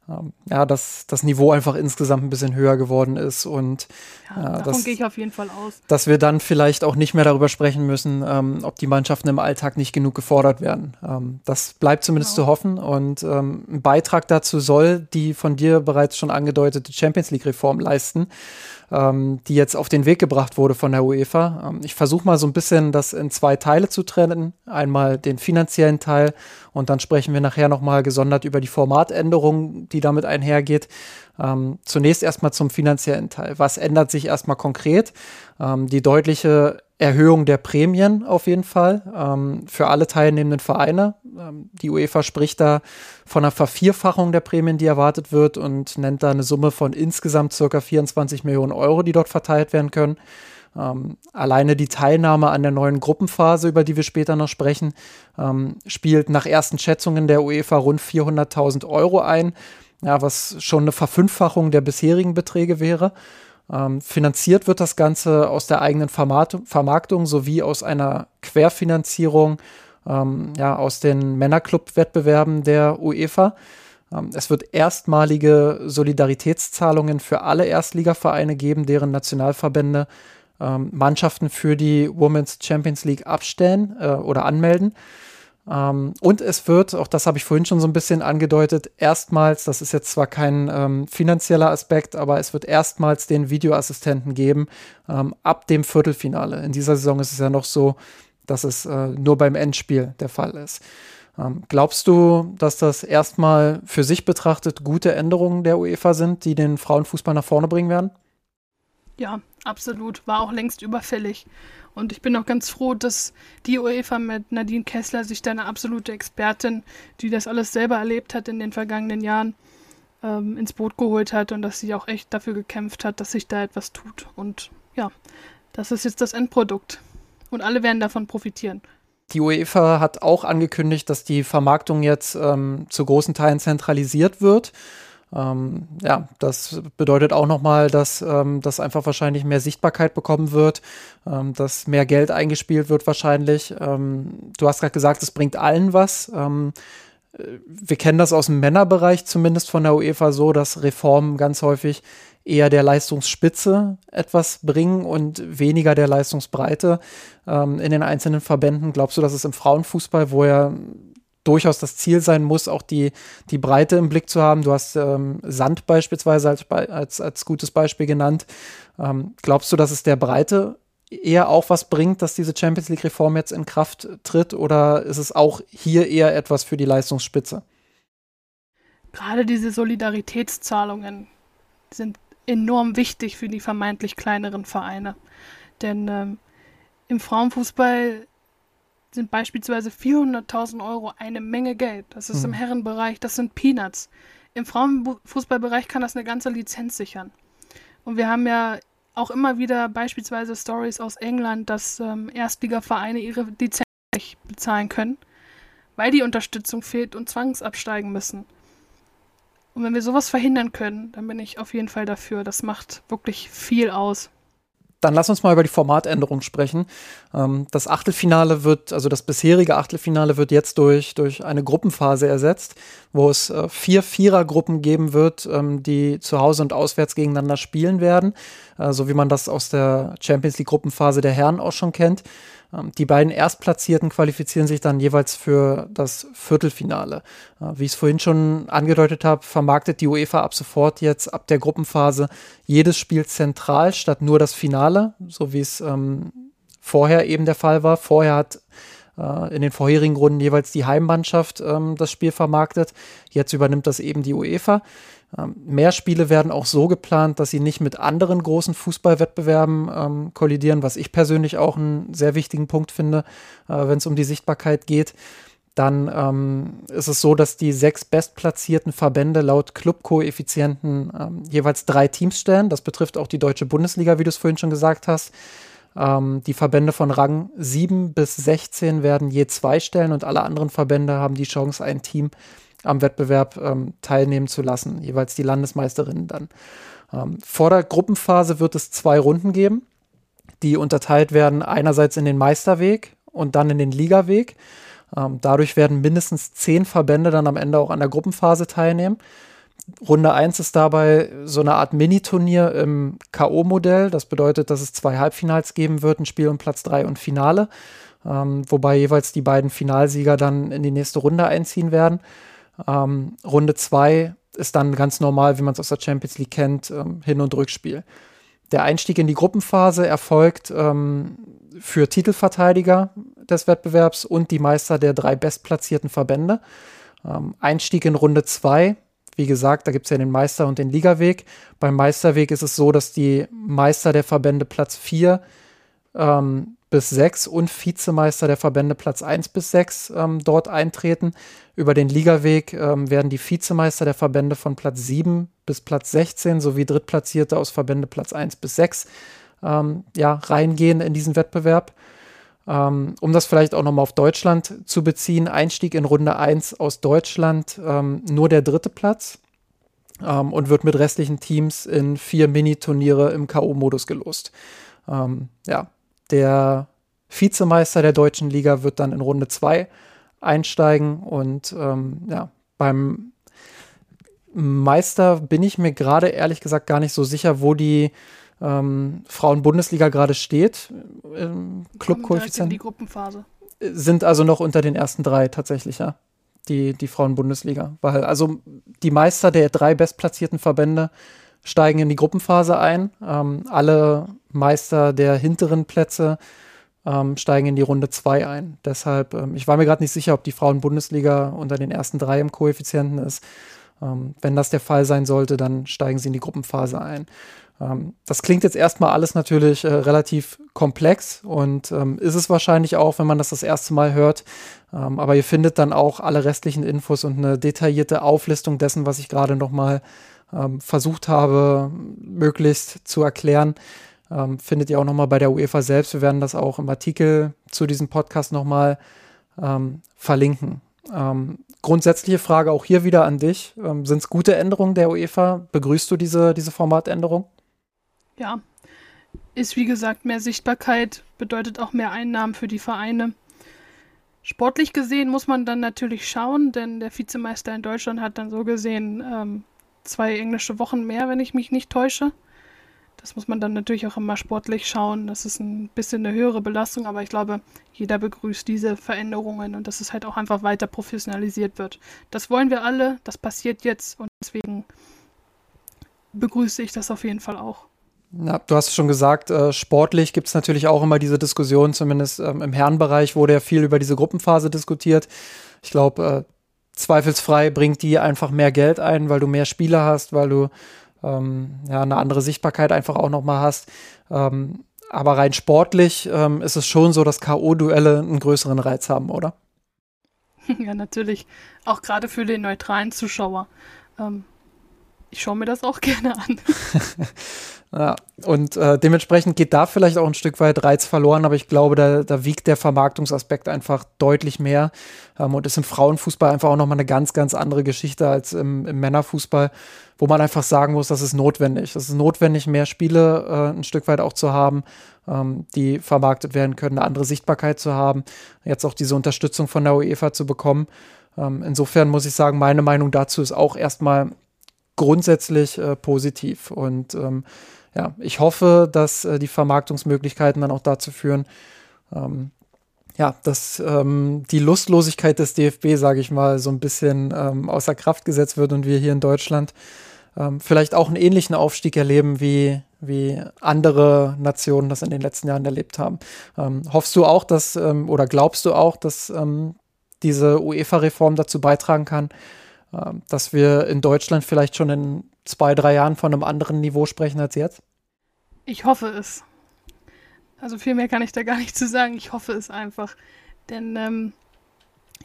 ähm, ja, dass das Niveau einfach insgesamt ein bisschen höher geworden ist und ja, äh, davon gehe ich auf jeden Fall aus. Dass wir dann vielleicht auch nicht mehr darüber sprechen müssen, ähm, ob die Mannschaften im Alltag nicht genug gefordert werden. Ähm, das bleibt zumindest genau. zu hoffen und ähm, ein Beitrag dazu soll die von dir bereits schon angedeutete Champions League Reform leisten ähm, die jetzt auf den Weg gebracht wurde von der UEFA. Ähm, ich versuche mal so ein bisschen das in zwei Teile zu trennen. Einmal den finanziellen Teil und dann sprechen wir nachher nochmal gesondert über die Formatänderungen, die die damit einhergeht. Ähm, zunächst erstmal zum finanziellen Teil. Was ändert sich erstmal konkret? Ähm, die deutliche Erhöhung der Prämien auf jeden Fall ähm, für alle teilnehmenden Vereine. Ähm, die UEFA spricht da von einer Vervierfachung der Prämien, die erwartet wird und nennt da eine Summe von insgesamt circa 24 Millionen Euro, die dort verteilt werden können. Ähm, alleine die Teilnahme an der neuen Gruppenphase, über die wir später noch sprechen, ähm, spielt nach ersten Schätzungen der UEFA rund 400.000 Euro ein, ja, was schon eine Verfünffachung der bisherigen Beträge wäre. Ähm, finanziert wird das Ganze aus der eigenen Vermarktung, Vermarktung sowie aus einer Querfinanzierung ähm, ja, aus den Männerclub-Wettbewerben der UEFA. Ähm, es wird erstmalige Solidaritätszahlungen für alle Erstligavereine geben, deren Nationalverbände ähm, Mannschaften für die Women's Champions League abstellen äh, oder anmelden. Ähm, und es wird, auch das habe ich vorhin schon so ein bisschen angedeutet, erstmals, das ist jetzt zwar kein ähm, finanzieller Aspekt, aber es wird erstmals den Videoassistenten geben ähm, ab dem Viertelfinale. In dieser Saison ist es ja noch so, dass es äh, nur beim Endspiel der Fall ist. Ähm, glaubst du, dass das erstmal für sich betrachtet gute Änderungen der UEFA sind, die den Frauenfußball nach vorne bringen werden? Ja, absolut. War auch längst überfällig. Und ich bin auch ganz froh, dass die UEFA mit Nadine Kessler sich da eine absolute Expertin, die das alles selber erlebt hat in den vergangenen Jahren, ähm, ins Boot geholt hat und dass sie auch echt dafür gekämpft hat, dass sich da etwas tut. Und ja, das ist jetzt das Endprodukt. Und alle werden davon profitieren. Die UEFA hat auch angekündigt, dass die Vermarktung jetzt ähm, zu großen Teilen zentralisiert wird. Ähm, ja, das bedeutet auch nochmal, dass ähm, das einfach wahrscheinlich mehr Sichtbarkeit bekommen wird, ähm, dass mehr Geld eingespielt wird wahrscheinlich. Ähm, du hast gerade gesagt, es bringt allen was. Ähm, äh, wir kennen das aus dem Männerbereich zumindest von der UEFA so, dass Reformen ganz häufig eher der Leistungsspitze etwas bringen und weniger der Leistungsbreite ähm, in den einzelnen Verbänden. Glaubst du, dass es im Frauenfußball, wo ja durchaus das Ziel sein muss, auch die, die Breite im Blick zu haben. Du hast ähm, Sand beispielsweise als, als, als gutes Beispiel genannt. Ähm, glaubst du, dass es der Breite eher auch was bringt, dass diese Champions League-Reform jetzt in Kraft tritt oder ist es auch hier eher etwas für die Leistungsspitze? Gerade diese Solidaritätszahlungen sind enorm wichtig für die vermeintlich kleineren Vereine. Denn ähm, im Frauenfußball sind beispielsweise 400.000 Euro eine Menge Geld. Das ist hm. im Herrenbereich, das sind Peanuts. Im Frauenfußballbereich kann das eine ganze Lizenz sichern. Und wir haben ja auch immer wieder beispielsweise Stories aus England, dass ähm, Erstligavereine ihre Lizenz nicht bezahlen können, weil die Unterstützung fehlt und zwangsabsteigen müssen. Und wenn wir sowas verhindern können, dann bin ich auf jeden Fall dafür. Das macht wirklich viel aus. Dann lass uns mal über die Formatänderung sprechen. Ähm, das Achtelfinale wird, also das bisherige Achtelfinale wird jetzt durch, durch eine Gruppenphase ersetzt, wo es äh, vier Vierergruppen geben wird, ähm, die zu Hause und auswärts gegeneinander spielen werden, äh, so wie man das aus der Champions League Gruppenphase der Herren auch schon kennt. Ähm, die beiden Erstplatzierten qualifizieren sich dann jeweils für das Viertelfinale. Äh, wie ich es vorhin schon angedeutet habe, vermarktet die UEFA ab sofort jetzt ab der Gruppenphase jedes Spiel zentral statt nur das Finale, so wie es ähm, vorher eben der Fall war. Vorher hat in den vorherigen Runden jeweils die Heimmannschaft ähm, das Spiel vermarktet. Jetzt übernimmt das eben die UEFA. Ähm, mehr Spiele werden auch so geplant, dass sie nicht mit anderen großen Fußballwettbewerben ähm, kollidieren, was ich persönlich auch einen sehr wichtigen Punkt finde, äh, wenn es um die Sichtbarkeit geht. Dann ähm, ist es so, dass die sechs bestplatzierten Verbände laut Clubkoeffizienten ähm, jeweils drei Teams stellen. Das betrifft auch die deutsche Bundesliga, wie du es vorhin schon gesagt hast. Ähm, die Verbände von Rang 7 bis 16 werden je zwei stellen und alle anderen Verbände haben die Chance, ein Team am Wettbewerb ähm, teilnehmen zu lassen, jeweils die Landesmeisterinnen dann. Ähm, vor der Gruppenphase wird es zwei Runden geben, die unterteilt werden einerseits in den Meisterweg und dann in den Ligaweg. Ähm, dadurch werden mindestens zehn Verbände dann am Ende auch an der Gruppenphase teilnehmen. Runde 1 ist dabei so eine Art Mini-Turnier im K.O.-Modell. Das bedeutet, dass es zwei Halbfinals geben wird, ein Spiel um Platz 3 und Finale, ähm, wobei jeweils die beiden Finalsieger dann in die nächste Runde einziehen werden. Ähm, Runde 2 ist dann ganz normal, wie man es aus der Champions League kennt, ähm, Hin- und Rückspiel. Der Einstieg in die Gruppenphase erfolgt ähm, für Titelverteidiger des Wettbewerbs und die Meister der drei bestplatzierten Verbände. Ähm, Einstieg in Runde 2 wie gesagt, da gibt es ja den Meister- und den Ligaweg. Beim Meisterweg ist es so, dass die Meister der Verbände Platz 4 ähm, bis 6 und Vizemeister der Verbände Platz 1 bis 6 ähm, dort eintreten. Über den Ligaweg ähm, werden die Vizemeister der Verbände von Platz 7 bis Platz 16 sowie Drittplatzierte aus Verbände Platz 1 bis 6 ähm, ja, reingehen in diesen Wettbewerb. Ähm, um das vielleicht auch nochmal auf Deutschland zu beziehen, Einstieg in Runde 1 aus Deutschland ähm, nur der dritte Platz ähm, und wird mit restlichen Teams in vier Mini-Turniere im K.O.-Modus gelost. Ja, der Vizemeister der deutschen Liga wird dann in Runde 2 einsteigen und ähm, ja, beim Meister bin ich mir gerade ehrlich gesagt gar nicht so sicher, wo die ähm, Frauen-Bundesliga gerade steht. Ähm, Clubkoeffizient. die Gruppenphase. Sind also noch unter den ersten drei tatsächlich, ja. Die, die Frauen-Bundesliga. Weil also die Meister der drei bestplatzierten Verbände steigen in die Gruppenphase ein. Ähm, alle Meister der hinteren Plätze ähm, steigen in die Runde 2 ein. Deshalb, ähm, ich war mir gerade nicht sicher, ob die Frauen-Bundesliga unter den ersten drei im Koeffizienten ist. Ähm, wenn das der Fall sein sollte, dann steigen sie in die Gruppenphase ein. Ähm, das klingt jetzt erstmal alles natürlich äh, relativ komplex und ähm, ist es wahrscheinlich auch, wenn man das das erste Mal hört. Ähm, aber ihr findet dann auch alle restlichen Infos und eine detaillierte Auflistung dessen, was ich gerade nochmal ähm, versucht habe, möglichst zu erklären. Ähm, findet ihr auch nochmal bei der UEFA selbst. Wir werden das auch im Artikel zu diesem Podcast nochmal ähm, verlinken. Ähm, grundsätzliche Frage auch hier wieder an dich. Ähm, Sind es gute Änderungen der UEFA? Begrüßt du diese, diese Formatänderung? Ja, ist wie gesagt mehr Sichtbarkeit, bedeutet auch mehr Einnahmen für die Vereine. Sportlich gesehen muss man dann natürlich schauen, denn der Vizemeister in Deutschland hat dann so gesehen ähm, zwei englische Wochen mehr, wenn ich mich nicht täusche. Das muss man dann natürlich auch immer sportlich schauen. Das ist ein bisschen eine höhere Belastung, aber ich glaube, jeder begrüßt diese Veränderungen und dass es halt auch einfach weiter professionalisiert wird. Das wollen wir alle, das passiert jetzt und deswegen begrüße ich das auf jeden Fall auch. Ja, du hast schon gesagt, äh, sportlich gibt es natürlich auch immer diese Diskussion, zumindest ähm, im Herrenbereich wurde ja viel über diese Gruppenphase diskutiert. Ich glaube, äh, zweifelsfrei bringt die einfach mehr Geld ein, weil du mehr Spieler hast, weil du ähm, ja, eine andere Sichtbarkeit einfach auch nochmal hast. Ähm, aber rein sportlich ähm, ist es schon so, dass K.O.-Duelle einen größeren Reiz haben, oder? Ja, natürlich. Auch gerade für den neutralen Zuschauer. Ähm, ich schaue mir das auch gerne an. Ja, und äh, dementsprechend geht da vielleicht auch ein Stück weit Reiz verloren, aber ich glaube, da, da wiegt der Vermarktungsaspekt einfach deutlich mehr ähm, und ist im Frauenfußball einfach auch nochmal eine ganz, ganz andere Geschichte als im, im Männerfußball, wo man einfach sagen muss, das ist notwendig. Es ist notwendig, mehr Spiele äh, ein Stück weit auch zu haben, ähm, die vermarktet werden können, eine andere Sichtbarkeit zu haben, jetzt auch diese Unterstützung von der UEFA zu bekommen. Ähm, insofern muss ich sagen, meine Meinung dazu ist auch erstmal grundsätzlich äh, positiv und ähm, ja, ich hoffe, dass äh, die Vermarktungsmöglichkeiten dann auch dazu führen, ähm, ja, dass ähm, die Lustlosigkeit des DFB, sage ich mal, so ein bisschen ähm, außer Kraft gesetzt wird und wir hier in Deutschland ähm, vielleicht auch einen ähnlichen Aufstieg erleben, wie, wie andere Nationen das in den letzten Jahren erlebt haben. Ähm, hoffst du auch, dass ähm, oder glaubst du auch, dass ähm, diese UEFA-Reform dazu beitragen kann, äh, dass wir in Deutschland vielleicht schon in zwei, drei Jahren von einem anderen Niveau sprechen als jetzt? Ich hoffe es. Also viel mehr kann ich da gar nicht zu sagen. Ich hoffe es einfach. Denn ähm,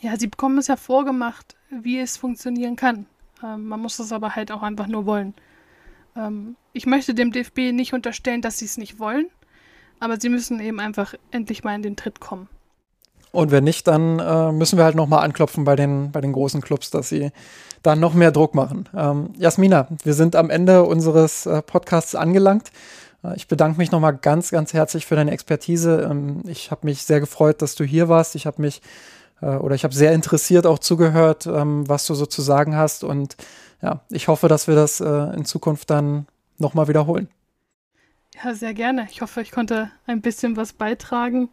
ja, sie bekommen es ja vorgemacht, wie es funktionieren kann. Ähm, man muss es aber halt auch einfach nur wollen. Ähm, ich möchte dem DFB nicht unterstellen, dass sie es nicht wollen, aber sie müssen eben einfach endlich mal in den Tritt kommen. Und wenn nicht, dann äh, müssen wir halt nochmal anklopfen bei den, bei den großen Clubs, dass sie dann noch mehr Druck machen. Ähm, Jasmina, wir sind am Ende unseres äh, Podcasts angelangt. Äh, ich bedanke mich nochmal ganz, ganz herzlich für deine Expertise. Ähm, ich habe mich sehr gefreut, dass du hier warst. Ich habe mich äh, oder ich habe sehr interessiert auch zugehört, ähm, was du so zu sagen hast. Und ja, ich hoffe, dass wir das äh, in Zukunft dann nochmal wiederholen. Ja, sehr gerne. Ich hoffe, ich konnte ein bisschen was beitragen.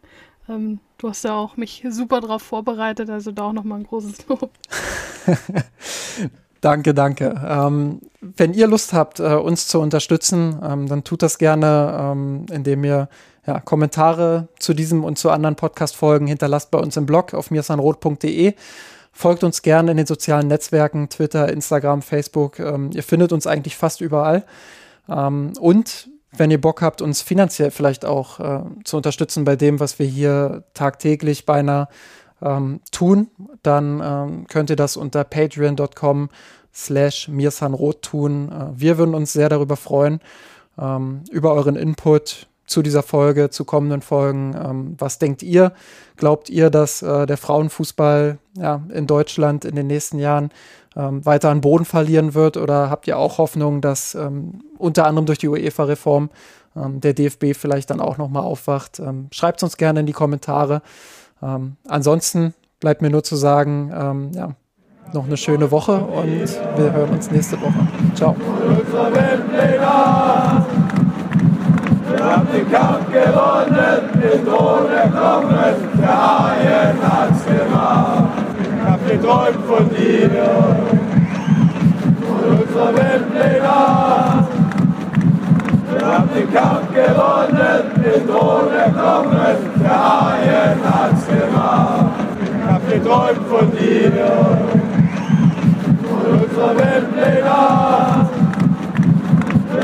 Ähm, du hast ja auch mich super darauf vorbereitet, also da auch nochmal ein großes Lob. danke, danke. Ähm, wenn ihr Lust habt, äh, uns zu unterstützen, ähm, dann tut das gerne, ähm, indem ihr ja, Kommentare zu diesem und zu anderen Podcast-Folgen hinterlasst bei uns im Blog auf mirsanrot.de. Folgt uns gerne in den sozialen Netzwerken, Twitter, Instagram, Facebook. Ähm, ihr findet uns eigentlich fast überall. Ähm, und wenn ihr Bock habt, uns finanziell vielleicht auch äh, zu unterstützen bei dem, was wir hier tagtäglich beinahe ähm, tun, dann ähm, könnt ihr das unter patreon.com slash mirsanrot tun. Äh, wir würden uns sehr darüber freuen, ähm, über euren Input zu dieser Folge, zu kommenden Folgen. Ähm, was denkt ihr? Glaubt ihr, dass äh, der Frauenfußball ja, in Deutschland in den nächsten Jahren ähm, weiter an Boden verlieren wird? Oder habt ihr auch Hoffnung, dass ähm, unter anderem durch die UEFA-Reform ähm, der DFB vielleicht dann auch nochmal aufwacht? Ähm, Schreibt es uns gerne in die Kommentare. Ähm, ansonsten bleibt mir nur zu sagen, ja, noch eine schöne Woche und wir hören uns nächste Woche. Ciao haben den Kampf gewonnen, den ohne Kommen, der Haien hat's gemacht. Ich hab geträumt von dir, von unserer Welt Wir haben den Kampf gewonnen, den ohne Kommen, der Haien hat's gemacht. Ich hab geträumt von dir, von unserer Welt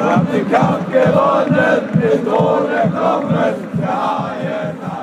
wir haben den Kampf gewonnen, mit ohne Knochen, der Haien.